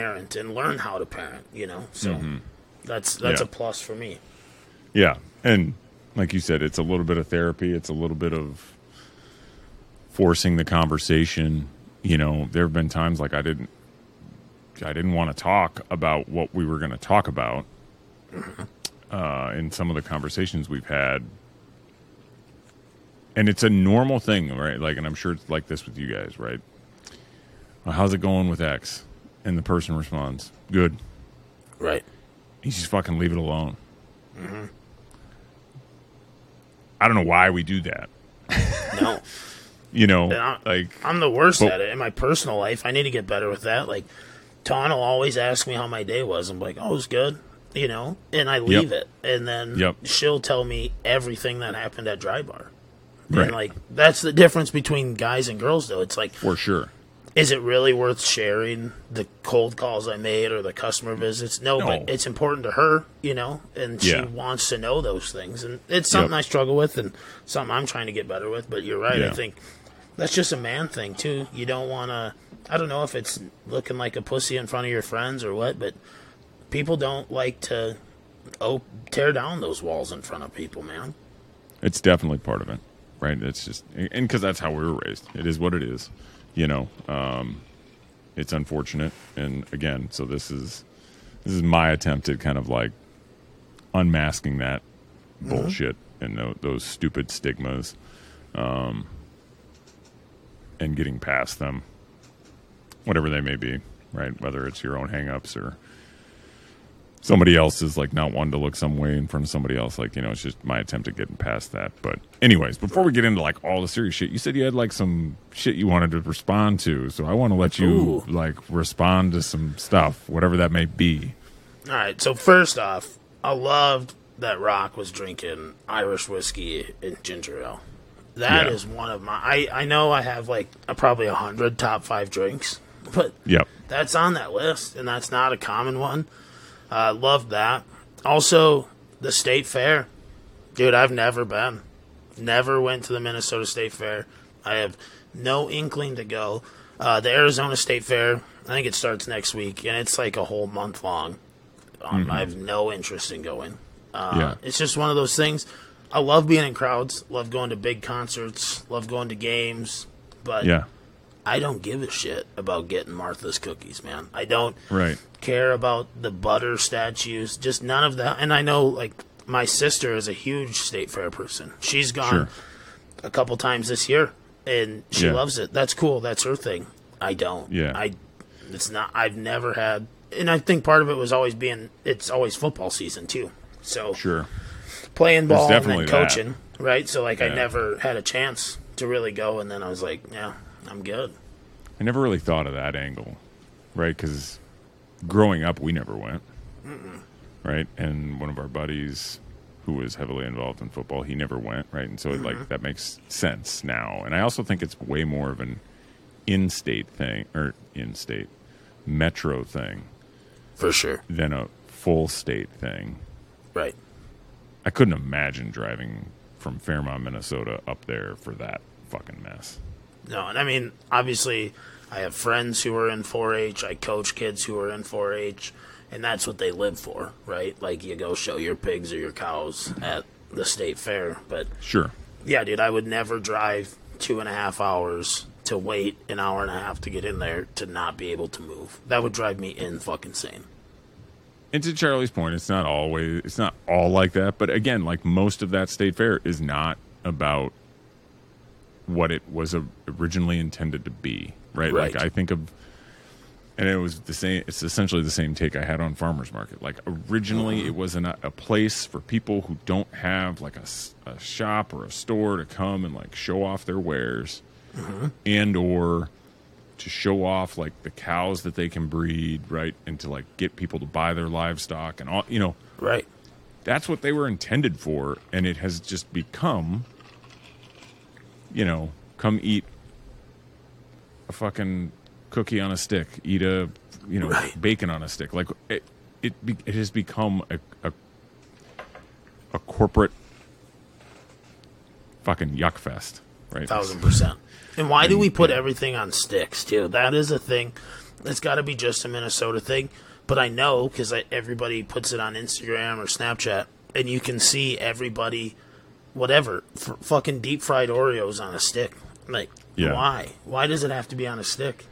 parent and learn how to parent. You know, so that's that's Yeah. a plus for me. Yeah. And like you said, it's a little bit of therapy. It's a little bit of forcing the conversation. You know, there have been times like I didn't, I didn't want to talk about what we were going to talk about uh, in some of the conversations we've had. And it's a normal thing, right? Like, and I'm sure it's like this with you guys, right? Well, how's it going with X? And the person responds, good. Right. You just fucking leave it alone. Mm-hmm. I don't know why we do that. No. You know, I- like I'm the worst But- at it in my personal life. I need to get better with that. Like, Ton will always ask me how my day was. I'm like, oh, it was good, you know, and I leave it. And then Yep. she'll tell me everything that happened at Dry Bar. Right. And, like, that's the difference between guys and girls, though. It's like, for sure. Is it really worth sharing the cold calls I made or the customer visits? No, No. but it's important to her, you know, and she Yeah. wants to know those things. And it's something Yep. I struggle with and something I'm trying to get better with. But you're right. I think that's just a man thing, too. You don't want to, I don't know if it's looking like a pussy in front of your friends or what, but people don't like to oh, tear down those walls in front of people, man. It's definitely part of it, right? It's just, and because that's how we were raised. It is what it is, you know. Um, it's unfortunate, and again, so this is this is my attempt at kind of like unmasking that bullshit and tho- those stupid stigmas, um, and getting past them, whatever they may be, right? Whether it's your own hangups or somebody else is like not wanting to look some way in front of somebody else. Like, you know, it's just my attempt at getting past that. But, anyways, before we get into like all the serious shit, you said you had like some shit you wanted to respond to. So I want to let you Ooh. like respond to some stuff, whatever that may be. All right. So first off, I loved that Rock was drinking Irish whiskey and ginger ale. That is Yeah. one of my. I I know I have like a, probably a hundred top five drinks, but Yep. that's on that list, and that's not a common one. I uh, loved that. Also, the state fair, dude. I've never been, never went to the Minnesota State Fair. I have no inkling to go. Uh, the Arizona State Fair, I think it starts next week, and it's like a whole month long. Um, I have no interest in going. Uh, Yeah. It's just one of those things. I love being in crowds, love going to big concerts, love going to games, but Yeah. I don't give a shit about getting Martha's cookies, man. I don't Right. care about the butter statues, just none of that. And I know, like, my sister is a huge state fair person. She's gone Sure. a couple times this year, and she Yeah. loves it. That's cool. That's her thing. I don't. Yeah. I. It's not. I've never had, and I think part of it was always being. It's always football season too. So Sure. playing ball and then that. coaching, right? So like, I never had a chance to really go, and then I was like, yeah, I'm good. I never really thought of that angle, right? Because growing up, we never went, right? And one of our buddies, who was heavily involved in football, he never went, right? And so, it, like, mm-hmm. that makes sense now. And I also think it's way more of an in-state thing or in-state metro thing For sure. than a full state thing. Right. I couldn't imagine driving from Fairmont, Minnesota, up there for that fucking mess. No, and I mean, obviously, I have friends who are in 4-H. I coach kids who are in 4-H, and that's what they live for, right? Like you go show your pigs or your cows at the state fair. But Sure. yeah, dude, I would never drive two and a half hours to wait an hour and a half to get in there to not be able to move. That would drive me in fucking sane. And to Charlie's point, it's not always it's not all like that, but again, like most of that state fair is not about what it was originally intended to be, right? Right. Like I think of and it was the same it's essentially the same take I had on farmers market. Like originally uh-huh. it was an, a place for people who don't have like a, a, shop or a store to come and like show off their wares uh-huh. and or to show off like the cows that they can breed, right? And to like get people to buy their livestock and all, you know, Right. that's what they were intended for. And it has just become, you know, come eat a fucking cookie on a stick, eat a, you know, Right. bacon on a stick. Like it, it, it has become a, a, a corporate fucking yuck fest, right? thousand percent. And why do we put everything on sticks too? That is a thing. It's got to be just a Minnesota thing. But I know because everybody puts it on Instagram or Snapchat, and you can see everybody, whatever, fucking deep fried Oreos on a stick. Like, Yeah. why? Why does it have to be on a stick?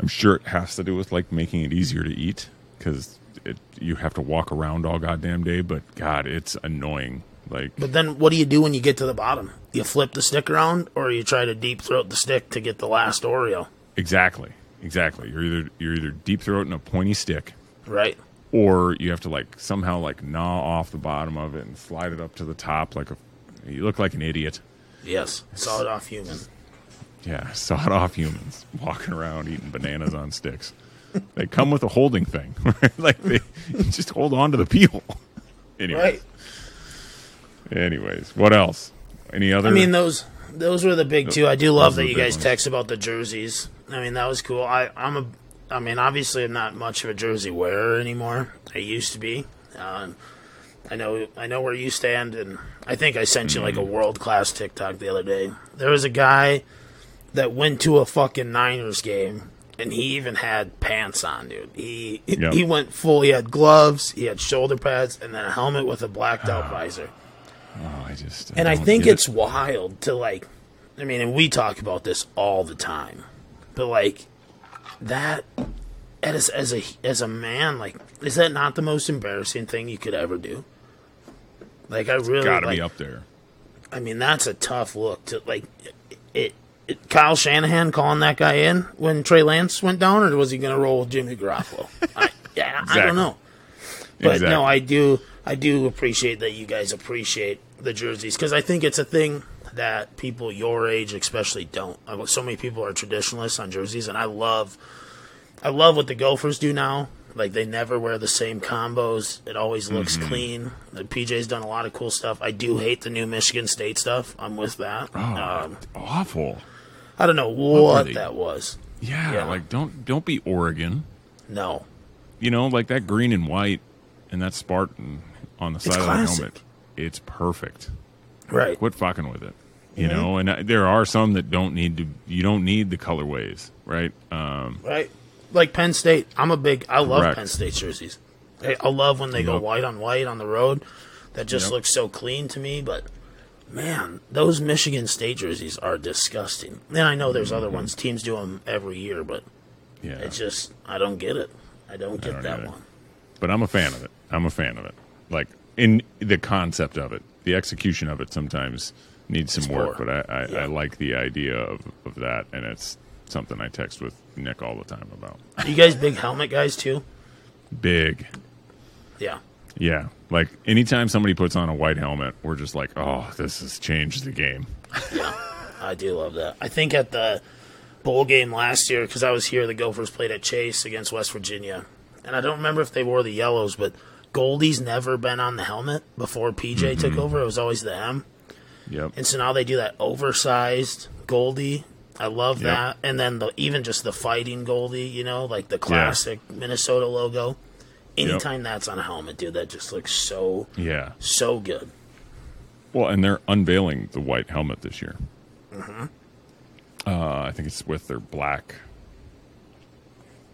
I'm sure it has to do with like making it easier to eat because it you have to walk around all goddamn day. But God, it's annoying. Like But then, what do you do when you get to the bottom? You flip the stick around, or you try to deep throat the stick to get the last Oreo, exactly, exactly. You're either you're either deep throating a pointy stick, right? or you have to like somehow like gnaw off the bottom of it and slide it up to the top like a. You look like an idiot. Yes, sawed off human. Yeah, sawed off humans walking around eating bananas on sticks. They come with a holding thing, right? Like they just hold on to the peel. Anyways, Right. anyways, what else? Any other? I mean, those those were the big two. I do love that you guys ones. text about the jerseys. I mean, that was cool. I I'm a I mean, obviously, I'm not much of a jersey wearer anymore. I used to be. Um, I know I know where you stand, and I think I sent you like a Mm-hmm. world class TikTok the other day. There was a guy that went to a fucking Niners game. And he even had pants on, dude. He Yep. he went full. He had gloves, he had shoulder pads, and then a helmet with a blacked out visor. oh, I just And I think get it. it's wild to like, I mean, and we talk about this all the time, but like that as as a as a man, like, is that not the most embarrassing thing you could ever do? Like, I really got to like, be up there. I mean, that's a tough look to like. It, it Kyle Shanahan calling that guy in when Trey Lance went down, or was he going to roll with Jimmy Garoppolo? I, yeah, I don't know. But Exactly. no, I do I do appreciate that you guys appreciate the jerseys because I think it's a thing that people your age especially don't. Uh, So many people are traditionalists on jerseys, and I love I love what the Gophers do now. Like they never wear the same combos. It always looks Mm-hmm. clean. The PJ's done a lot of cool stuff. I do hate the new Michigan State stuff. I'm with that. Oh, Um, awful. I don't know what they? that was. Yeah, Yeah. like don't don't be Oregon. No, You know, like that green and white and that Spartan on the side of the helmet. It's perfect. right? Quit fucking with it. You Mm-hmm. know, and uh, there are some that don't need to. You don't need the colorways, right? Um, right? Like Penn State. I'm a big. I love Correct. Penn State jerseys. I, I love when they go white on white on the road. That just Yep. looks so clean to me. But man, those Michigan State jerseys are disgusting. And I know there's other mm-hmm. ones. Teams do them every year, but yeah, it's just I don't get it. I don't get don't that either. one. but I'm a fan of it. I'm a fan of it. Like in the concept of it, the execution of it sometimes needs some It's work. poor. But I, I, Yeah. I like the idea of, of that, and it's something I text with Nick all the time about. You guys big helmet guys too? Big, Yeah. yeah. Like anytime somebody puts on a white helmet, we're just like, oh, this has changed the game. I do love that. I think at the bowl game last year, because I was here, the Gophers played at Chase against West Virginia, and I don't remember if they wore the yellows, but Goldie's never been on the helmet before PJ mm-hmm. took over. It was always the M, Yep. and so now they do that oversized Goldie. I love Yep. that, and then the even just the fighting Goldie, you know, like the classic Minnesota logo. Anytime that's on a helmet, dude, that just looks so Yeah. so good. Well, and they're unveiling the white helmet this year. Uh, I think it's with their black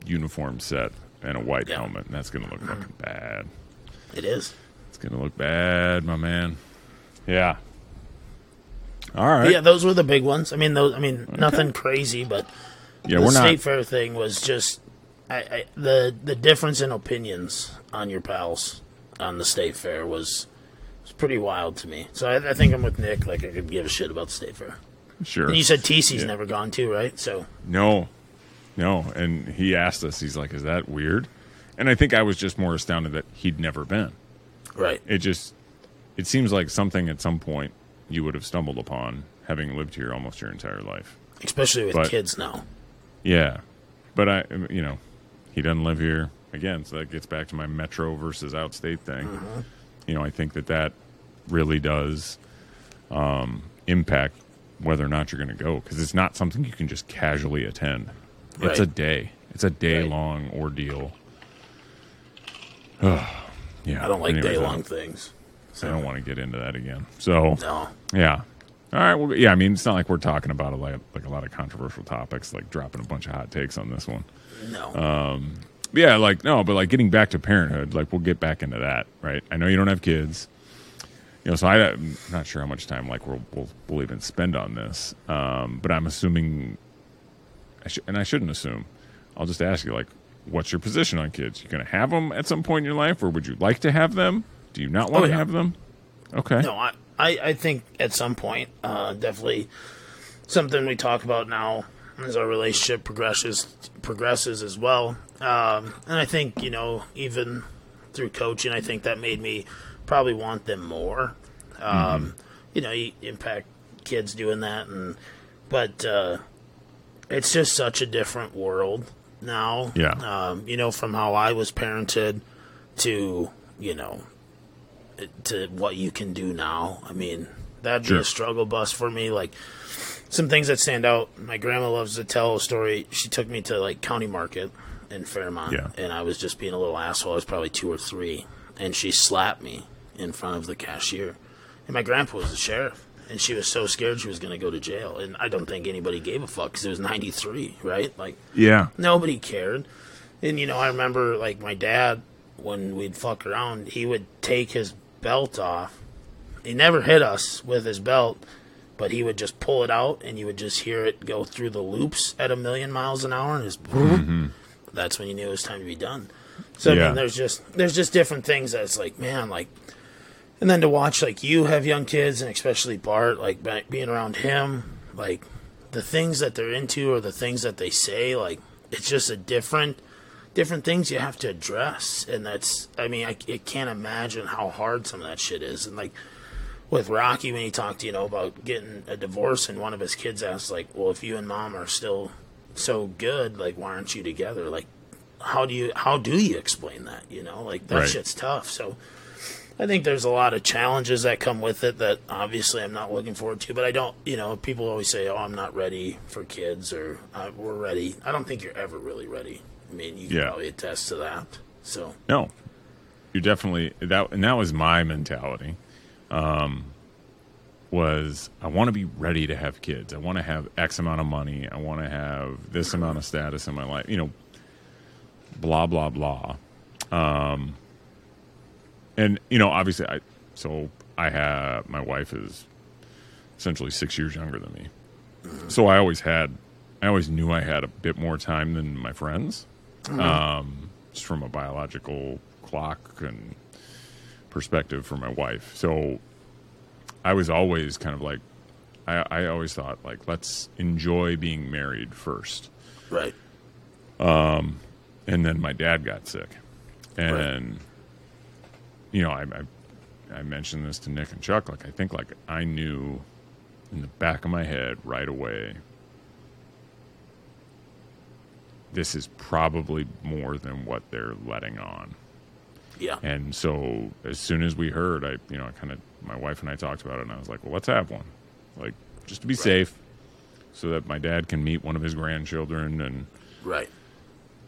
uniform set and a white Yeah. helmet, and that's going to look fucking bad. It is. It's going to look bad, my man. Yeah. All right. Yeah, those were the big ones. I mean, those. I mean, nothing crazy, but yeah, the we're state not. fair thing was just I, I, the the difference in opinions on your pals on the state fair was was pretty wild to me. So I, I think I'm with Nick. Like I could give a shit about state fair. Sure. And you said TC's Yeah. never gone too, right? So No, no. And he asked us, he's like, is that weird? And I think I was just more astounded that he'd never been. right, It just, it seems like something at some point you would have stumbled upon having lived here almost your entire life. especially with But- kids now. Yeah. But I, you know, he doesn't live here again. So that gets back to my metro versus outstate thing. You know, I think that that really does um, impact whether or not you're going to go because it's not something you can just casually attend. It's a day. It's a day Right. long ordeal. yeah, I don't like day long things. I don't want to get into that again. So No, yeah. All right. Well, yeah. I mean, it's not like we're talking about a lot, like a lot of controversial topics, like dropping a bunch of hot takes on this one. no. Um, Yeah, like no, but like getting back to parenthood, like we'll get back into that, right? I know you don't have kids, you know, so I, I'm not sure how much time like we'll we'll, we'll even spend on this, um, but I'm assuming, I sh- and I shouldn't assume. I'll just ask you, like, what's your position on kids? You going to have them at some point in your life, or would you like to have them? Do you not want Oh, to yeah. have them? Okay. No, I, I, I think at some point, uh, definitely something we talk about now as our relationship progresses progresses as well. Um, and I think you know, even through coaching. I think that made me probably want them more. Um, You know, you impact kids doing that, and but uh, it's just such a different world now. Yeah. Um, you know, from how I was parented to you know to what you can do now. I mean, that'd be a struggle bus for me. Like some things that stand out. My grandma loves to tell a story. She took me to like County Market in Fairmont, Yeah. and I was just being a little asshole. I was probably two or three, and she slapped me in front of the cashier. And my grandpa was the sheriff, and she was so scared she was going to go to jail. And I don't think anybody gave a fuck because it was '93, right? Like Yeah. nobody cared. And you know, I remember like my dad when we'd fuck around, he would take his belt off. He never hit us with his belt, but he would just pull it out, and you would just hear it go through the loops at a million miles an hour, and just mm-hmm. that's when you knew it was time to be done. So I mean, there's just there's just different things that's like, man, like, and then to watch like you have young kids, and especially Bart, like being around him, like the things that they're into or the things that they say, like it's just a different different things you have to address, and that's I mean I, I can't imagine how hard some of that shit is, and like with Rocky when he talked, you know, about getting a divorce, and one of his kids asked, like, "Well, if you and mom are still so good, like, why aren't you together?" Like, how do you how do you explain that? You know, like that Right. shit's tough. So, I think there's a lot of challenges that come with it that obviously I'm not looking forward to. But I don't, you know, people always say, "Oh, I'm not ready for kids," or uh, "We're ready." I don't think you're ever really ready. I mean, you can Yeah. probably attest to that. So, No, you're definitely that, and that was my mentality. Um, was I want to be ready to have kids. I want to have X amount of money. I want to have this amount of status in my life. You know, blah blah blah. Um, and you know, obviously, I so I have my wife is essentially six years younger than me, so I always had, I always knew I had a bit more time than my friends um, just from a biological clock and perspective for my wife. So I was always kind of like, I, I always thought like, let's enjoy being married first. right, Um, And then my dad got sick, and you know, I, I I mentioned this to Nick and Chuck. Like, I think like I knew in the back of my head right away. This is probably more than what they're letting on. yeah, And so as soon as we heard, I, you know, I kind of, my wife and I talked about it, and I was like, well, let's have one, like just to be safe, so that my dad can meet one of his grandchildren and right,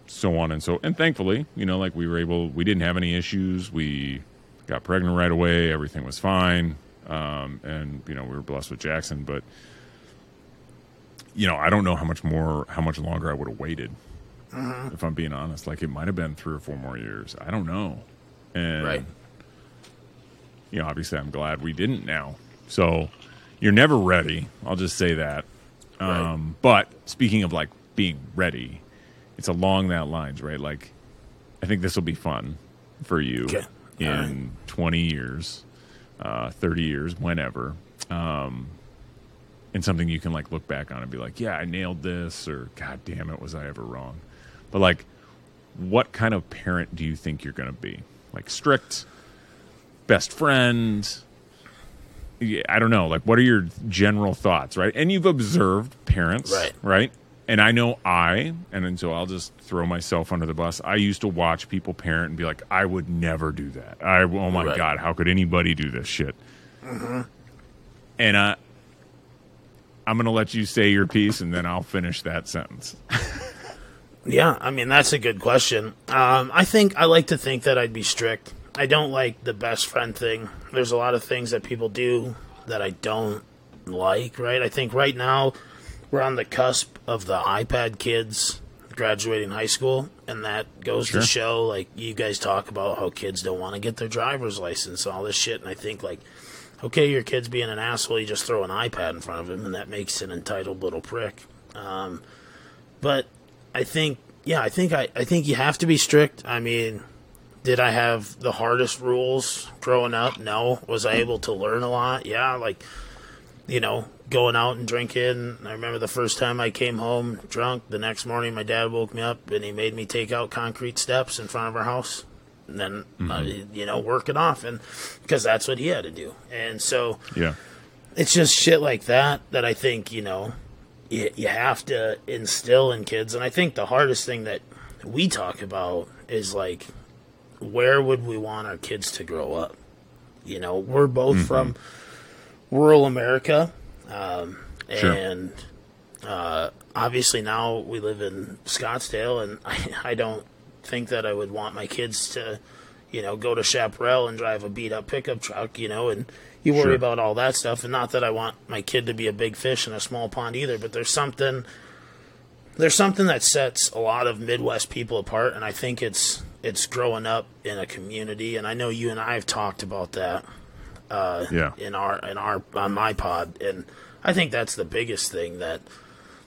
so on and so. And thankfully, you know, like we were able, we didn't have any issues. We got pregnant right away. Everything was fine, um, and you know, we were blessed with Jackson. But you know, I don't know how much more, how much longer I would have waited. If I'm being honest, like it might have been three or four more years. I don't know. And right. you know, obviously I'm glad we didn't now. So you're never ready. I'll just say that. Right. Um, but speaking of like being ready, it's along that lines, right? Like, I think this will be fun for you Okay. in right. 20 years, uh, 30 years, whenever. Um, and something you can like look back on and be like, yeah, I nailed this, or God damn it, was I ever wrong? But like, what kind of parent do you think you're going to be? Like strict, best friend? I don't know. Like, what are your general thoughts, right? And you've observed parents, Right. Right. And I know I, and then so I'll just throw myself under the bus. I used to watch people parent and be like, I would never do that. I, oh my Right. God, how could anybody do this shit? Mm-hmm. And I, I'm going to let you say your piece and then I'll finish that sentence. Yeah, I mean that's a good question. Um, I think I like to think that I'd be strict. I don't like the best friend thing. There's a lot of things that people do that I don't like. Right? I think right now we're on the cusp of the iPad kids graduating high school, and that goes Sure. to show like you guys talk about how kids don't want to get their driver's license all this shit, and I think like. Okay, your kid's being an asshole. You just throw an iPad in front of him, and that makes an entitled little prick. Um, but I think, yeah, I think I, I think you have to be strict. I mean, did I have the hardest rules growing up? No. Was I able to learn a lot? Yeah, like, you know, going out and drinking. I remember the first time I came home drunk. The next morning, my dad woke me up and he made me take out concrete steps in front of our house. and then uh, you know work it off, and because that's what he had to do, and so Yeah. it's just shit like that that I think you know you, you have to instill in kids, and I think the hardest thing that we talk about is like where would we want our kids to grow up? You know, we're both from rural America, um, Sure. and uh, obviously now we live in Scottsdale, and I, I don't think that I would want my kids to, you know, go to Chaparral and drive a beat up pickup truck, you know, and you worry Sure. about all that stuff. And not that I want my kid to be a big fish in a small pond either, but there's something. There's something that sets a lot of Midwest people apart, and I think it's it's growing up in a community. And I know you and I have talked about that uh, Yeah. in our in our on my pod, and I think that's the biggest thing that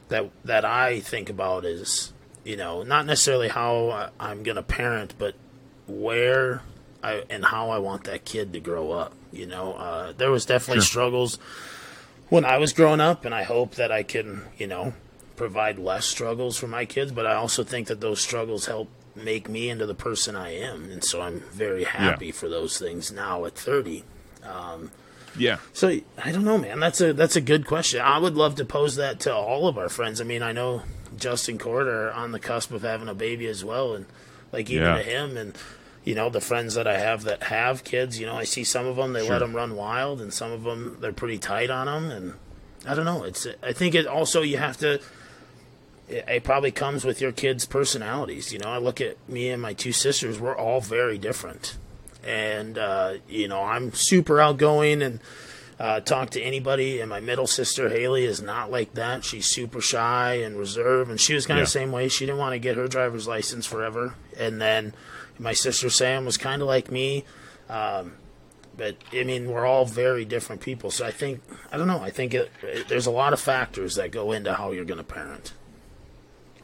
that that I think about is you know not necessarily how I'm going to parent, but where I and how I want that kid to grow up. You know, uh, there was definitely Sure. struggles when I was growing up, and I hope that I can you know provide less struggles for my kids. But I also think that those struggles help make me into the person I am, and so I'm very happy for those things now at 30. Yeah. So I don't know, man. That's a that's a good question. I would love to pose that to all of our friends. I mean, I know Justin Cord are on the cusp of having a baby as well, and like even Yeah. to him and you know the friends that I have that have kids. You know, I see some of them they Sure. let them run wild, and some of them they're pretty tight on them. And I don't know. It's I think it also you have to. It, it probably comes with your kids' personalities. You know, I look at me and my two sisters. We're all very different and uh, you know I'm super outgoing and uh, talk to anybody. And my middle sister Haley is not like that. She's super shy and reserved, and she was kind Yeah. of the same way. She didn't want to get her driver's license forever. And then my sister Sam was kind of like me. Um, but I mean, we're all very different people. So I think I don't know. I think it, it, there's a lot of factors that go into how you're going to parent.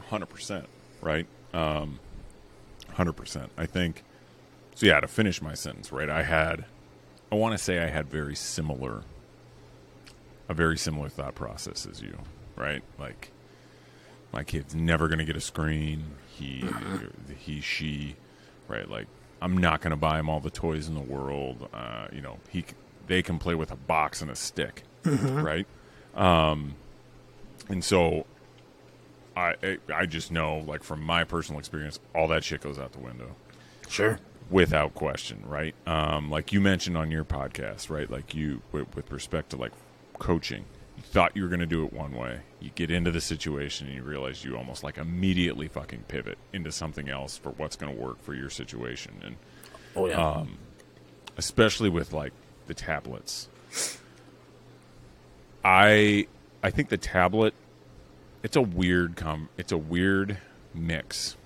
Hundred percent, right? Um, Hundred percent. I think. So yeah, to finish my sentence, right? I had, I want to say I had very similar, a very similar thought process as you, right? Like, my kid's never going to get a screen. He, he, she, right? Like, I'm not going to buy him all the toys in the world. Uh, you know, he, they can play with a box and a stick, right? Um, and so I I- just know, like from my personal experience, all that shit goes out the window Sure. without question, right? Um, like you mentioned on your podcast, right? Like you, with, with respect to like coaching, thought you were going to do it one way. You get into the situation and you realize you almost like immediately fucking pivot into something else for what's going to work for your situation, and Oh yeah. especially with like the tablets. I I think the tablet it's a weird com it's a weird mix.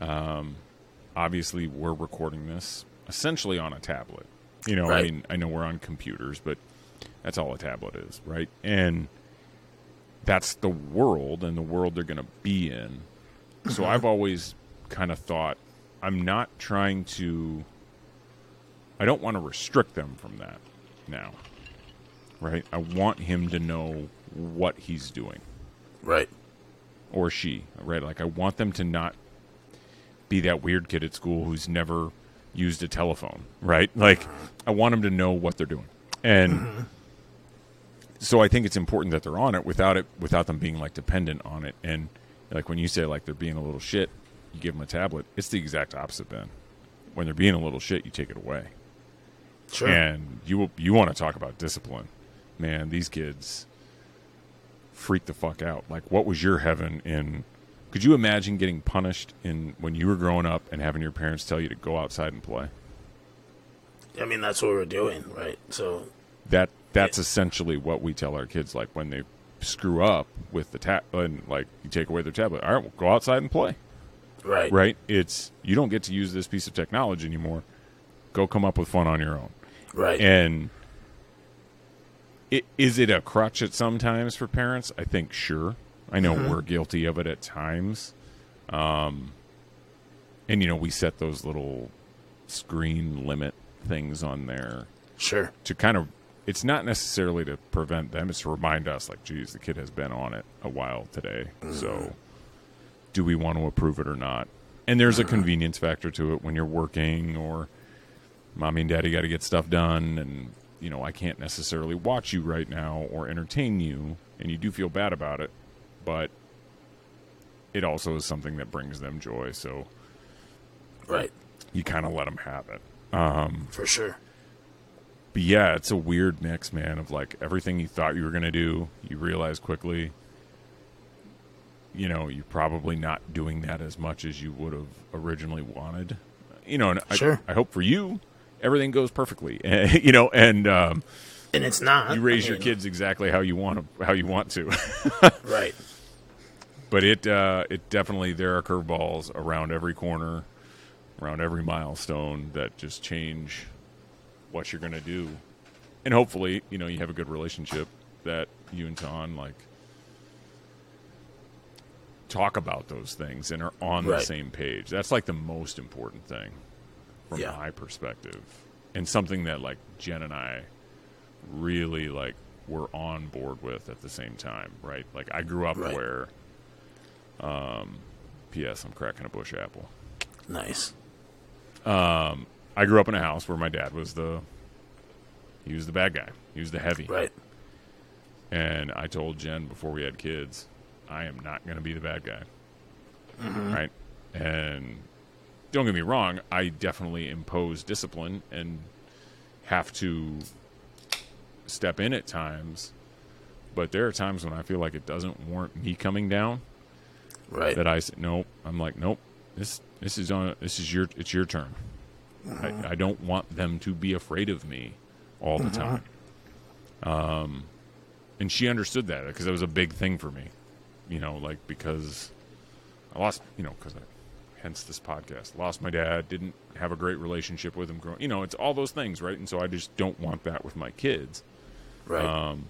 Um obviously we're recording this essentially on a tablet. You know, I mean, I know we're on computers, but that's all a tablet is, right? And that's the world and the world they're going to be in. So uh-huh. I've always kind of thought I'm not trying to I don't want to restrict them from that now. Right? I want him to know what he's doing right. or she, right? Like I want them to not be that weird kid at school who's never used a telephone, right? Like uh-huh. I want them to know what they're doing. And uh-huh. So I think it's important that they're on it without it without them being like dependent on it and like when you say like they're being a little shit, you give them a tablet. It's the exact opposite, Ben. When they're being a little shit, you take it away. Sure. And you you want to talk about discipline, man? These kids freak the fuck out. Like, what was your heaven in? Could you imagine getting punished in when you were growing up and having your parents tell you to go outside and play? I mean, that's what we're doing, right? So That that's essentially what we tell our kids. Like when they screw up with the tab, and like you take away their tablet. All right, well, go outside and play. right. Right? It's you don't get to use this piece of technology anymore. Go come up with fun on your own. Right. And it, is it a crutch at sometimes for parents? I think sure. I know we're guilty of it at times. Um, and you know we set those little screen limit things on there sure. to kind of. It's not necessarily to prevent them; it's to remind us, like, geez, the kid has been on it a while today. So, mm-hmm. do we want to approve it or not? and there's a mm-hmm. convenience factor to it when you're working or mommy and daddy got to get stuff done and you know i can't necessarily watch you right now or entertain you and you do feel bad about it but it also is something that brings them joy so Right. you kind of let them have it um, For sure. But yeah it's a weird mix man of like everything you thought you were going to do you realize quickly you know you're probably not doing that as much as you would have originally wanted you know and I, Sure. I hope for you everything goes perfectly you know and um, And it's not. you raise I your kids exactly how you want to how you want to Right. but it uh, it definitely there are curveballs around every corner around every milestone that just change what you're going to do and hopefully you know you have a good relationship that you and Ton like talk about those things and are on the same page that's like the most important thing from Yeah. my perspective and something that like Jen and I really like were on board with at the same time right like I grew up Right. where um P.S. I'm cracking a Busch Apple Nice. I grew up in a house where my dad was the he was the bad guy. He was the heavy. Right. And I told Jen before we had kids, I am not going to be the bad guy. Mm-hmm. Right? And don't get me wrong, I definitely impose discipline and have to step in at times. But there are times when I feel like it doesn't warrant me coming down Right. that I said, nope. I'm like, nope. This this is on. This is your. It's your turn. I, I don't want them to be afraid of me all the time. Um, and she understood that because it was a big thing for me. You know, like because I lost. You know, because I, hence this podcast. Lost my dad. Didn't have a great relationship with him growing. You know, it's all those things, right? And so I just don't want that with my kids. right. Um,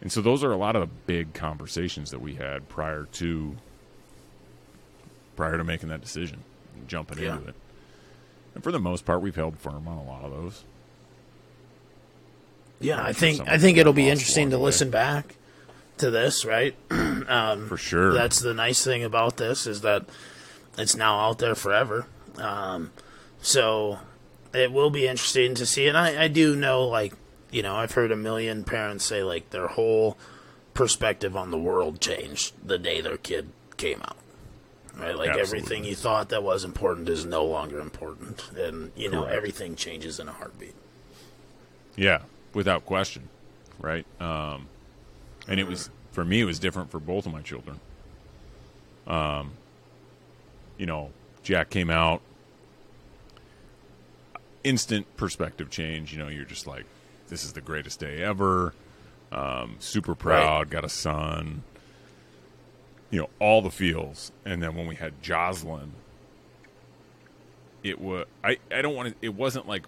and so those are a lot of the big conversations that we had prior to prior to making that decision, and jumping Yeah. into it. And for the most part, we've held firm on a lot of those. yeah, I'm I think I think it'll be interesting to listen back to this, right? For sure. That's the nice thing about this is that it's now out there forever. Um, so it will be interesting to see. And I, I do know, like, you know, I've heard a million parents say, like, their whole perspective on the world changed the day their kid came out. Right? Like, Absolutely. everything you thought that was important is no longer important. And, you know, Correct. everything changes in a heartbeat. Yeah, without question, right? Um, and it was for me. It was different for both of my children. Um, you know, Jack came out, instant perspective change. You know, you're just like, this is the greatest day ever. Um, super proud. Got a son. You know, all the feels. And then when we had Jocelyn, it was I, I don't want to it wasn't like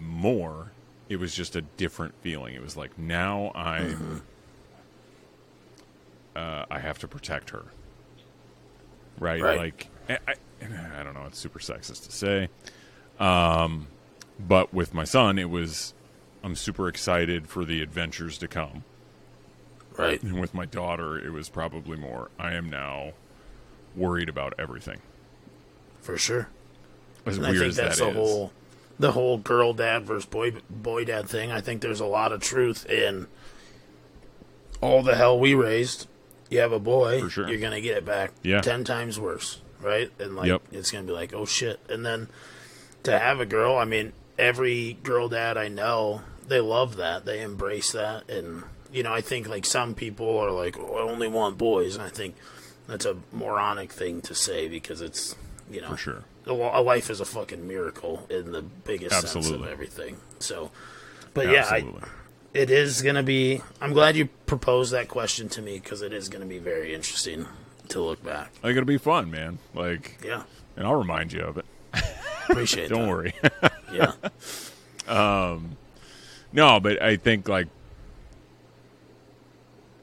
more. It was just a different feeling. It was like now i'm uh, i have to protect her. Right, Right. like I, I, I don't know. It's super sexist to say. Um but with my son it was i'm super excited for the adventures to come Right? and with my daughter it was probably more i am now worried about everything For sure. as And I weird think as that's that the is. whole the whole girl dad versus boy boy dad thing. I think there's a lot of truth in all the hell we raised. You have a boy, sure. you're gonna get it back Yeah. ten times worse, right? And like Yep. it's gonna be like, oh shit. And then to have a girl, I mean, every girl dad I know, they love that. They embrace that and you know, I think like some people are like, oh, I only want boys and I think that's a moronic thing to say because it's you know for sure a a life is a fucking miracle in the biggest sense of everything. So, but yeah, I, it is going to be. I'm glad you proposed that question to me because it is going to be very interesting to look back. like it'll be fun man like Yeah, and i'll remind you of it appreciate. It. Don't that. worry Yeah, Um, No, but I think like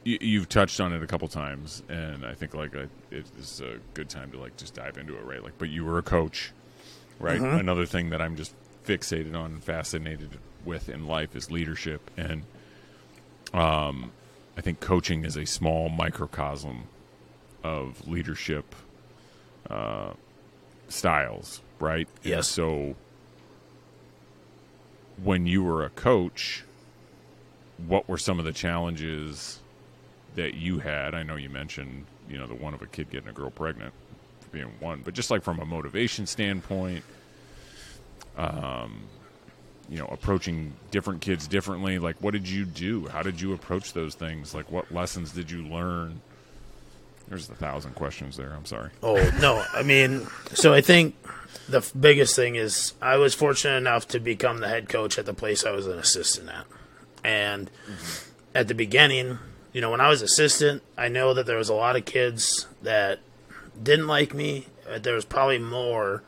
you, you've touched on it a couple times, and I think like I, it is a good time to like just dive into it, right? Like, but you were a coach, right? Another thing that I'm just fixated on and fascinated with in life is leadership, and um, I think coaching is a small microcosm of leadership uh, styles, right? And Yes. so when you were a coach, what were some of the challenges that you had? I know you mentioned, you know, the one of a kid getting a girl pregnant for being one, but just like from a motivation standpoint, um, you know, approaching different kids differently. Like, what did you do? How did you approach those things? Like, what lessons did you learn? There's a thousand questions there. I'm sorry. Oh no, I mean, so I think the biggest thing is I was fortunate enough to become the head coach at the place I was an assistant at, and at the beginning, you know, when I was assistant, I know that there was a lot of kids that didn't like me. But there was probably more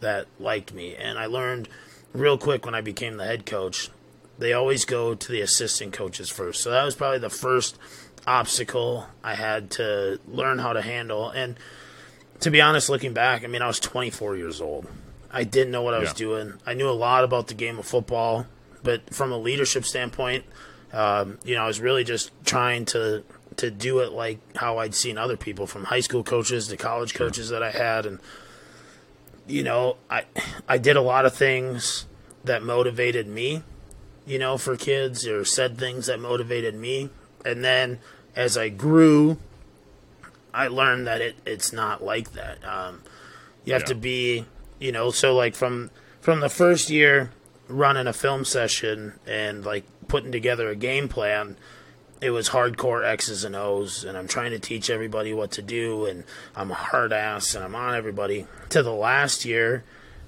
that liked me, and I learned real quick when I became the head coach. They always go to the assistant coaches first, so that was probably the first obstacle I had to learn how to handle. And to be honest, looking back, I mean, I was 24 years old. I didn't know what I was Yeah. doing. I knew a lot about the game of football, but from a leadership standpoint, um, you know, I was really just trying to to do it like how I'd seen other people, from high school coaches to college coaches that I had, and you know, I I did a lot of things that motivated me, you know, for kids, or said things that motivated me, and then as I grew, I learned that it it's not like that. Um, you have Yeah. to be, you know, so like from from the first year running a film session and like putting together a game plan, it was hardcore X's and O's, and I'm trying to teach everybody what to do, and I'm a hard ass, and I'm on everybody. To the last year,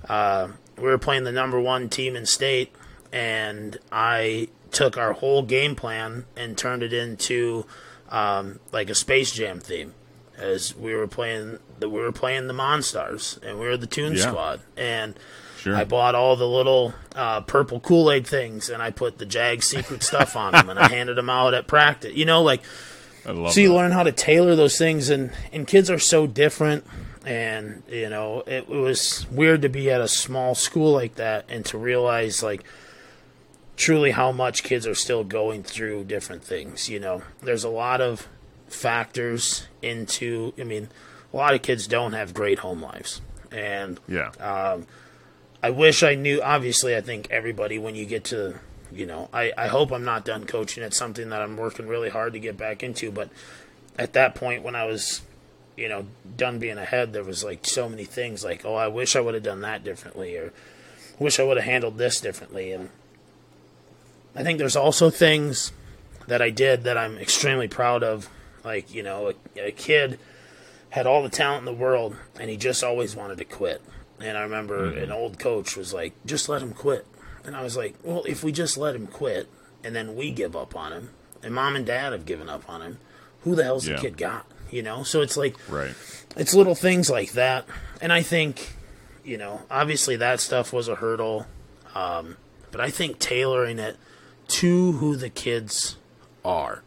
uh, we were playing the number one team in state, and I took our whole game plan and turned it into um, like a Space Jam theme, as we were playing the we were playing the Monstars, and we were the Tune Yeah. Squad, and Sure. I bought all the little uh, purple Kool Aid things, and I put the Jag secret stuff on them, and I handed them out at practice. You know, like I love so you that. learn how to tailor those things, and and kids are so different, and you know it, was weird to be at a small school like that and to realize like truly how much kids are still going through different things. You know, there's a lot of factors into. I mean, a lot of kids don't have great home lives, and Yeah. uh, I wish I knew. Obviously, I think everybody, when you get to, you know, I, I hope I'm not done coaching. It's something that I'm working really hard to get back into. But at that point, when I was, you know, done being a head, there was like so many things like, oh, I wish I would have done that differently, or wish I would have handled this differently. And I think there's also things that I did that I'm extremely proud of. Like, you know, a, a kid had all the talent in the world, and he just always wanted to quit. And I remember an old coach was like, "Just let him quit." And I was like, "Well, if we just let him quit, and then we give up on him, and mom and dad have given up on him, who the hell's Yeah. the kid got?" You know. So it's like right. it's little things like that, and I think, you know, obviously that stuff was a hurdle, um, but I think tailoring it to who the kids are.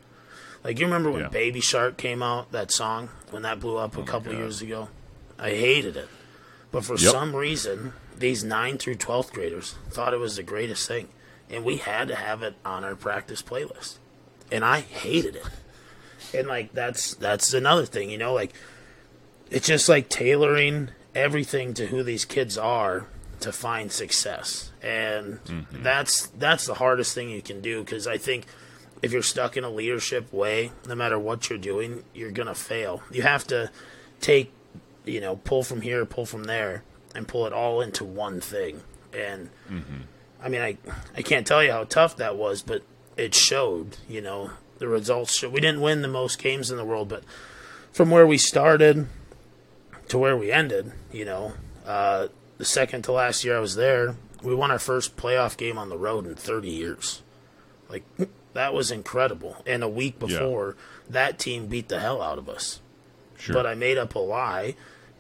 Like you remember when Yeah. Baby Shark came out, that song when that blew up a couple years ago. I hated it, but for Yep. some reason, these nine through twelfth graders thought it was the greatest thing, and we had to have it on our practice playlist, and I hated it. And like that's that's another thing, you know, like it's just like tailoring everything to who these kids are to find success. And mm-hmm. that's that's the hardest thing you can do because i think if you're stuck in a leadership way no matter what you're doing you're gonna fail. You have to take you know pull from here pull from there and pull it all into one thing and i mean i i can't tell you how tough that was but it showed you know the results showed. we didn't win the most games in the world but from where we started to where we ended, you know, uh, the second to last year I was there, we won our first playoff game on the road in 30 years. Like, that was incredible. And a week Yeah. before, that team beat the hell out of us. Sure. But I made up a lie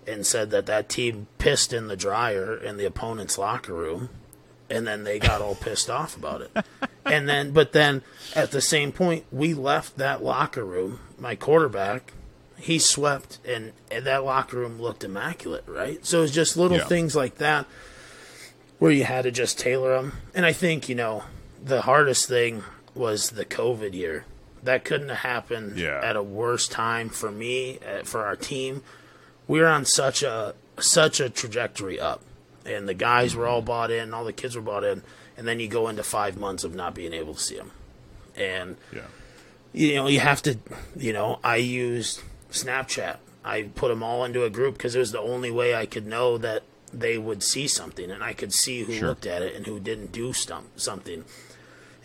and said that that team pissed in the dryer in the opponent's locker room, and then they got all pissed off about it. And then, but then at the same point, we left that locker room. My quarterback, he swept, and, and that locker room looked immaculate, right? So it's just little Yeah. things like that where you had to just tailor them. And I think you know the hardest thing was the COVID year. That couldn't have happened Yeah. at a worse time for me, uh, for our team. We were on such a such a trajectory up, and the guys were all bought in, all the kids were bought in, and then you go into five months of not being able to see them, and Yeah. you know you have to, you know, I used Snapchat. I put them all into a group because it was the only way I could know that they would see something, and I could see who Sure. looked at it and who didn't do stum- something.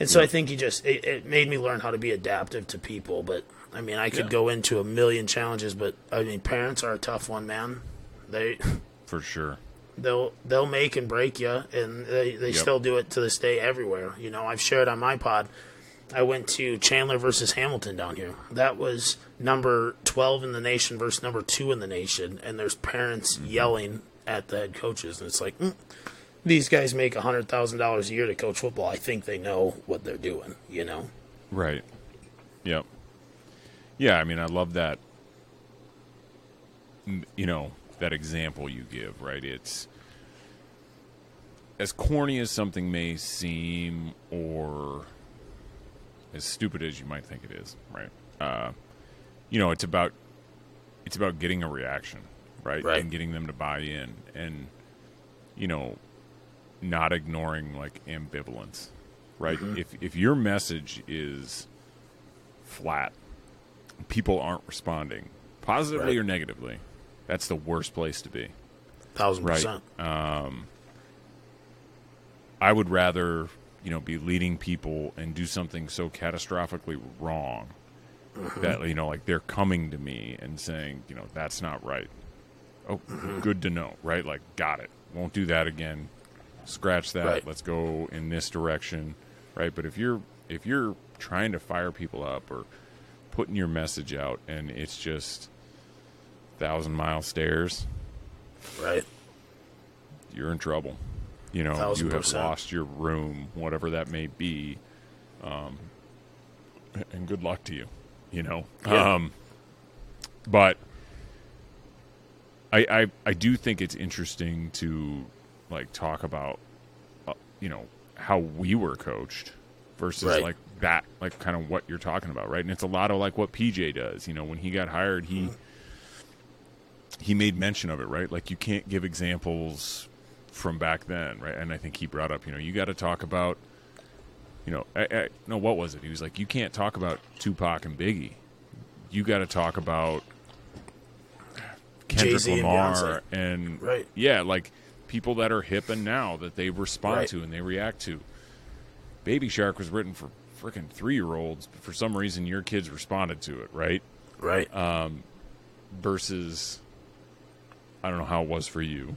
And so I think you just it, it made me learn how to be adaptive to people. But I mean, I could Yeah. go into a million challenges, but I mean, parents are a tough one, man. They For sure. they'll they'll make and break you, and they they Yep. still do it to this day everywhere. You know, I've shared on my pod. I went to Chandler versus Hamilton down here. That was number twelve in the nation versus number two in the nation, and there's parents Mm-hmm. yelling at the head coaches, and it's like. Mm, these guys make a hundred thousand dollars a year to coach football. I think they know what they're doing. You know, Right. Yep. Yeah, I mean, I love that. You know that example you give, right? It's as corny as something may seem, or as stupid as you might think it is, right? Uh, you know, it's about it's about getting a reaction, right? Right. And getting them to buy in, and you know, not ignoring like ambivalence, right? If if your message is flat, people aren't responding positively Right. or negatively. That's the worst place to be. thousand Right. percent. Um, I would rather, you know, be leading people and do something so catastrophically wrong mm-hmm. that you know, like they're coming to me and saying, you know, that's not right. Oh, mm-hmm. good to know, right? Like, got it. Won't do that again. Scratch that. Right. Let's go in this direction, right? But if you're if you're trying to fire people up or putting your message out and it's just thousand mile stares, Right. you're in trouble. You know, Thousand you have percent. lost your room, whatever that may be. Um, and good luck to you. You know, Yeah. um, but I, I I do think it's interesting to like talk about, uh, you know, how we were coached versus Right. like that, like kind of what you're talking about, right? And it's a lot of like what PJ does. You know, when he got hired, he he made mention of it, right? Like you can't give examples from back then, right? And I think he brought up, you know, you got to talk about, you know, I, I, no, what was it? He was like, you can't talk about Tupac and Biggie. You got to talk about Kendrick Jay-Z and Lamar Beyonce. and, Right. yeah, like people that are hip and now that they respond Right. to and they react to. Baby Shark was written for freaking three year olds, but for some reason your kids responded to it, right? Right. Uh, versus I don't know how it was for you,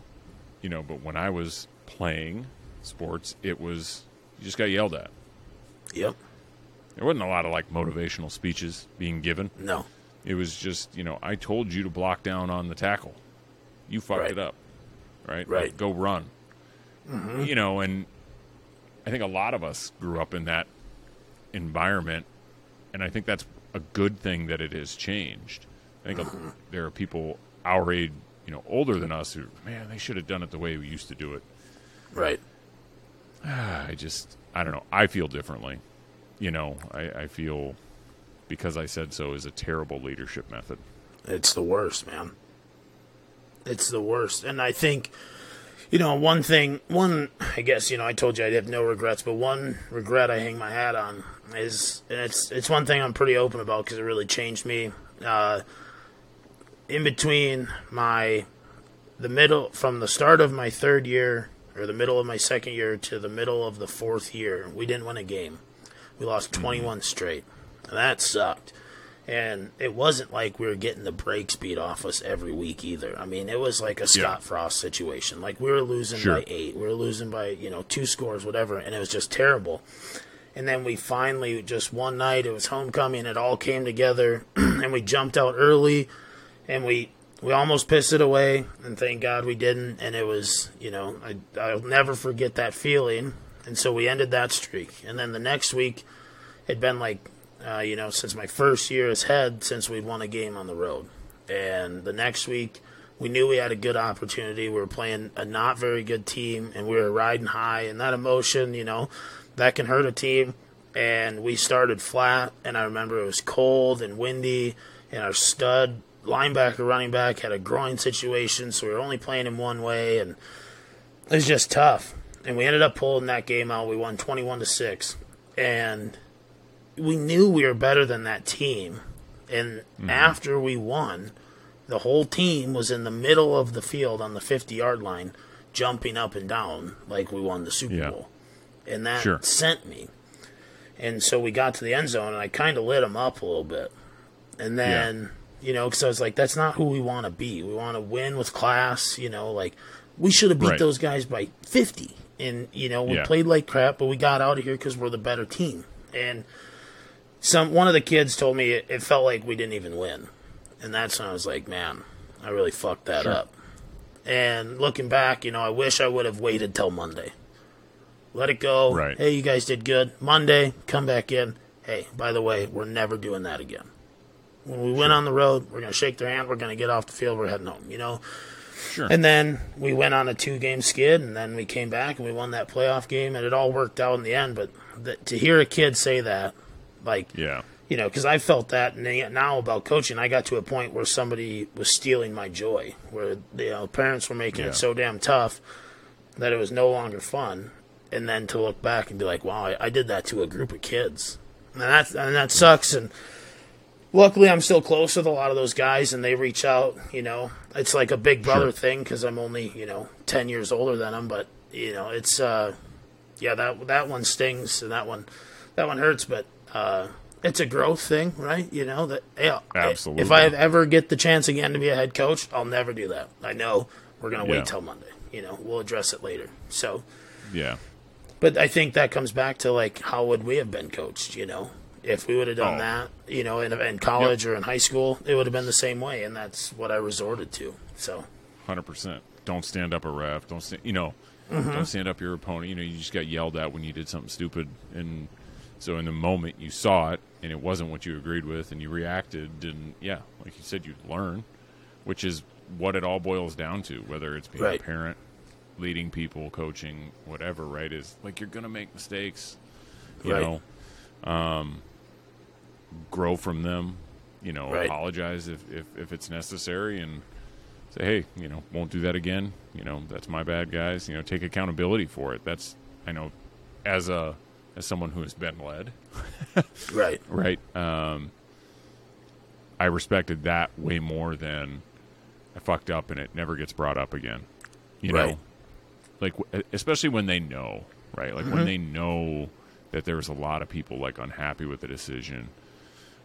you know, but when I was playing sports, it was you just got yelled at. yep. There wasn't a lot of like motivational speeches being given. No. It was just, you know, I told you to block down on the tackle. You fucked Right. it up. Right? Right. Like, go run. You know, and I think a lot of us grew up in that environment, and I think that's a good thing that it has changed. I think a, uh-huh. there are people our age, you know, older than us who, man, they should have done it the way we used to do it. Right. I just, I don't know. I feel differently. You know, I, I feel because I said so is a terrible leadership method. It's the worst, man. It's the worst. And I think, you know, one thing, one, I guess, you know, I told you I'd have no regrets, but one regret I hang my hat on is, and it's, it's one thing I'm pretty open about because it really changed me. Uh, in between my, the middle, from the start of my third year, or the middle of my second year to the middle of the fourth year, we didn't win a game. We lost 21 straight. And that sucked. And it wasn't like we were getting the brakes beat off us every week either. I mean, it was like a Scott Frost situation. Like we were losing Sure. by eight, we were losing by you know two scores, whatever, and it was just terrible. And then we finally, just one night, it was homecoming. It all came together, and we jumped out early, and we we almost pissed it away. And thank God we didn't. And it was, you know, I I'll never forget that feeling. And so we ended that streak. And then the next week, it'd been like, uh, you know, since my first year as head, since we'd won a game on the road. And the next week, we knew we had a good opportunity. We were playing a not very good team, and we were riding high. And that emotion, you know, that can hurt a team. And we started flat, and I remember it was cold and windy, and our stud linebacker, running back had a groin situation, so we were only playing him one way, and it was just tough. And we ended up pulling that game out. We won twenty-one to six, and we knew we were better than that team. And mm-hmm. after we won, the whole team was in the middle of the field on the fifty-yard line, jumping up and down like we won the Super yeah. Bowl, and that sure. sent me. And so we got to the end zone, and I kind of lit them up a little bit. And then, yeah. you know, because I was like, that's not who we want to be. We want to win with class, you know, like we should have beat right. those guys by 50. And, you know, we yeah. played like crap, but we got out of here because we're the better team. And some one of the kids told me it, it, felt like we didn't even win. And that's when I was like, man, I really fucked that sure. up. And looking back, you know, I wish I would have waited till Monday let it go. Right. Hey, you guys did good. Monday, come back in. Hey, by the way, we're never doing that again. When we sure. went on the road, we're going to shake their hand. We're going to get off the field. We're heading home, you know? Sure. And then we went on a two game skid, and then we came back and we won that playoff game, and it all worked out in the end. But the, to hear a kid say that, like, yeah. You know, because I felt that now about coaching, I got to a point where somebody was stealing my joy, where you know parents were making yeah. it so damn tough that it was no longer fun and then to look back and be like, wow, I, I did that to a group of kids, and that and that sucks. And luckily, I'm still close with a lot of those guys, and they reach out. You know, it's like a big brother sure. thing because I'm only you know ten years older than them, but you know, it's uh, yeah, that that one stings and that one that one hurts, but uh, it's a growth thing, right? You know that yeah, absolutely. If I ever get the chance again to be a head coach, I'll never do that. I know we're gonna wait yeah. till Monday. You know, we'll address it later. So, yeah, but I think that comes back to like how would we have been coached? You know, if we would have done oh. that, you know, in, in college yep. or in high school, it would have been the same way, and that's what I resorted to. So, hundred percent. Don't stand up a ref. Don't stand. You know, mm-hmm. don't stand up your opponent. You know, you just got yelled at when you did something stupid, and so in the moment you saw it, and it wasn't what you agreed with, and you reacted, and yeah, like you said, you learn, which is what it all boils down to. Whether it's being right. a parent, leading people, coaching, whatever, right? Is like you're gonna make mistakes, you right. know. Um, grow from them, you know. Right. Apologize if, if if it's necessary, and say, hey, you know, won't do that again. You know, that's my bad, guys. You know, take accountability for it. That's I know, as a as someone who has been led, right, right. Um, I respected that way more than I fucked up and it never gets brought up again. You right. know, like especially when they know, right? Like mm-hmm. when they know that there's a lot of people like unhappy with the decision,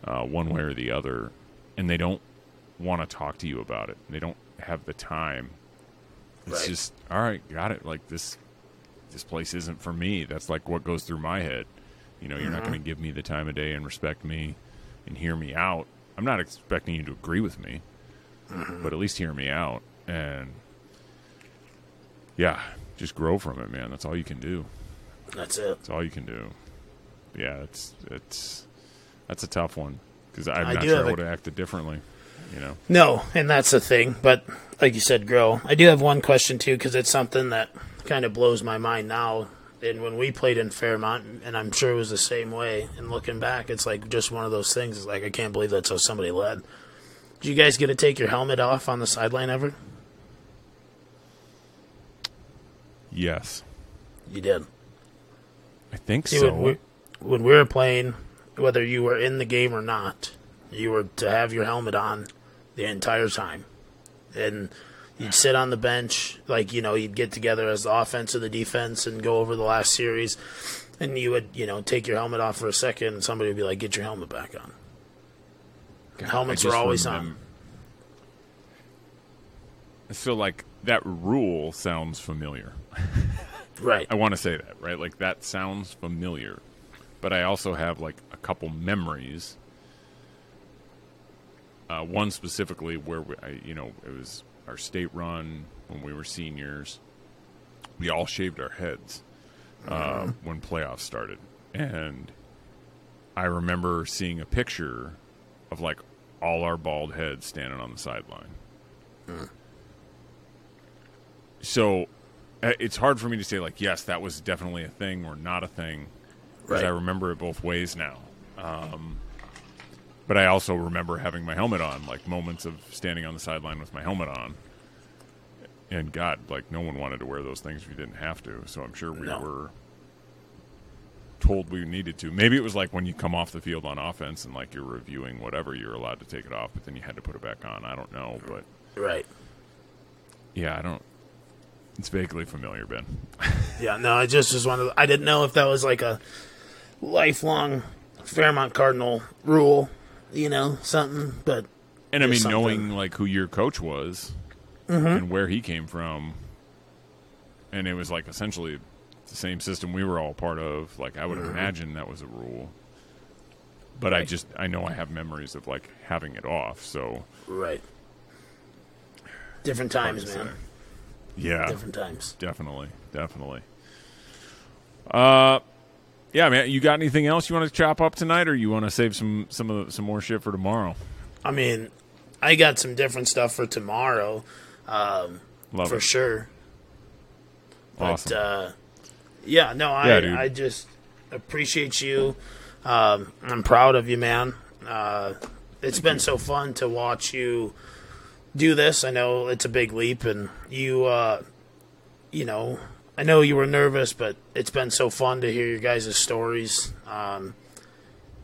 uh, one way or the other, and they don't want to talk to you about it. They don't have the time. It's right. just all right, got it. Like this, this place isn't for me. That's like what goes through my head. You know, you're mm-hmm. not going to give me the time of day and respect me and hear me out. I'm not expecting you to agree with me, mm-hmm. but at least hear me out. And yeah, just grow from it, man. That's all you can do. That's it. That's all you can do. Yeah, it's it's that's a tough one because I'm I not sure I would have acted differently. You know. No, and that's the thing. But like you said, grow. I do have one question too because it's something that kind of blows my mind now. And when we played in Fairmont, and I'm sure it was the same way. And looking back, it's like just one of those things. It's like I can't believe that's how somebody led. Did you guys get to take your helmet off on the sideline ever? Yes. You did. I think See, so. When we, when we were playing, whether you were in the game or not, you were to have your helmet on the entire time. And you'd sit on the bench, like, you know, you'd get together as the offense or the defense and go over the last series. And you would, you know, take your helmet off for a second, and somebody would be like, get your helmet back on. God, Helmets are always remember. on. I feel like that rule sounds familiar. right. I want to say that, right? Like that sounds familiar. But I also have like a couple memories. Uh, one specifically where we, I, you know it was our state run when we were seniors. We all shaved our heads uh, when playoffs started, and I remember seeing a picture of like all our bald heads standing on the sideline. So uh, it's hard for me to say like yes that was definitely a thing or not a thing because right. I remember it both ways now. Um, but I also remember having my helmet on, like moments of standing on the sideline with my helmet on. And God, like no one wanted to wear those things if you didn't have to. So I'm sure we No. were told we needed to. Maybe it was like when you come off the field on offense and like you're reviewing whatever, you're allowed to take it off, but then you had to put it back on. I don't know, but Right. yeah, I don't. It's vaguely familiar, Ben. Yeah, no, I just one of I didn't know if that was like a lifelong Fairmont Cardinal rule, you know, something, but And I mean, something. knowing like who your coach was and where he came from, and it was like essentially the same system we were all part of. Like I would imagine that was a rule, but I just I know I have memories of like having it off. So right. Different times, man. say. yeah, Different times. definitely, definitely. Uh, yeah, man. You got anything else you want to chop up tonight, or you want to save some some of the, some more shit for tomorrow? I mean, I got some different stuff for tomorrow, um, Love for it. sure. But Awesome. uh, yeah, no, I Yeah. I just appreciate you. Um, I'm proud of you, man. Uh, it's been so fun to watch you do this. I know it's a big leap, and you, uh, you know, I know you were nervous, but it's been so fun to hear your guys' stories. Um,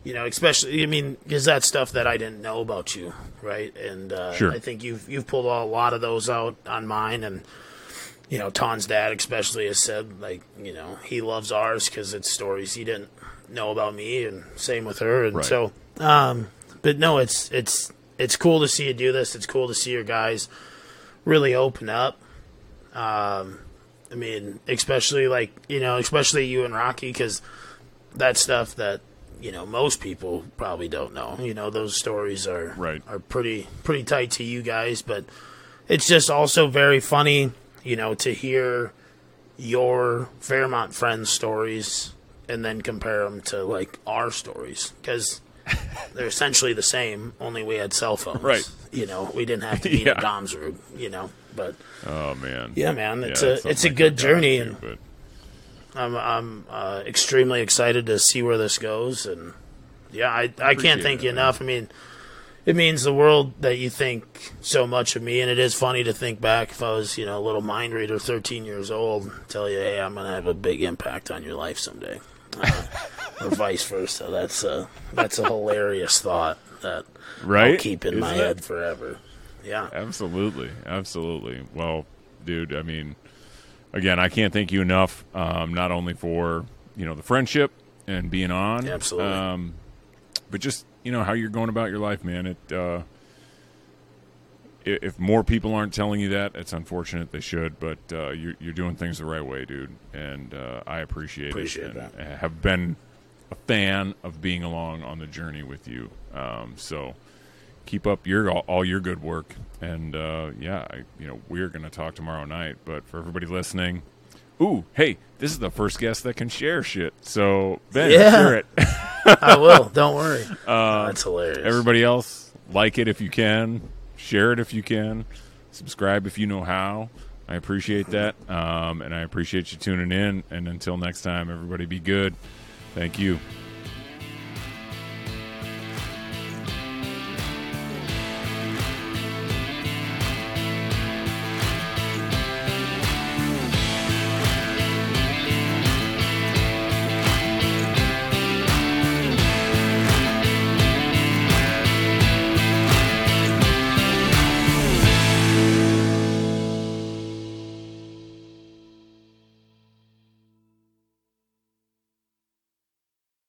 you know, especially I mean, because that's stuff that I didn't know about you, right? And uh, Sure. I think you've you've pulled a lot of those out on mine, and you know, Ton's dad especially has said like, you know, he loves ours because it's stories he didn't know about me, and same with her, and Right. so, um, but no, it's it's it's cool to see you do this. It's cool to see your guys really open up. Um, I mean, especially like you know, especially you and Rocky, because that stuff that you know most people probably don't know. You know, those stories are Right. are pretty pretty tight to you guys, but it's just also very funny, you know, to hear your Fairmont friends' stories and then compare them to like our stories because they're essentially the same. Only we had cell phones, Right. You know, we didn't have to be in Yeah. a Dom's room, you know. But oh man. yeah, man, it's Yeah, a it's a good journey, and I'm I'm uh, extremely excited to see where this goes. And yeah, I I can't thank you man. enough. I mean, it means the world that you think so much of me, and it is funny to think back if I was you know a little mind reader, 13 years old, tell you, hey, I'm gonna have a big impact on your life someday, uh, or vice versa. That's a that's a hilarious thought that right? I'll keep in my Isn't it? head forever. Yeah. Absolutely, absolutely. Well, dude, I mean, again, I can't thank you enough. Um, not only for you know the friendship and being on, Absolutely. um, but just you know how you're going about your life, man. It uh, if more people aren't telling you that, it's unfortunate. They should, but uh, you're you're doing things the right way, dude, and uh, I appreciate, Appreciate it. that. Have been a fan of being along on the journey with you. Um, so keep up your all, all your good work. And uh, yeah I, you know we're going to talk tomorrow night but for everybody listening ooh hey this is the first guest that can share shit. So ben Yeah. share it. I will. Don't worry. that's hilarious. Uh, everybody else like it if you can. Share it if you can. Subscribe if you know how. I appreciate that. Um, and i appreciate you tuning in. And until next time everybody be good. Thank you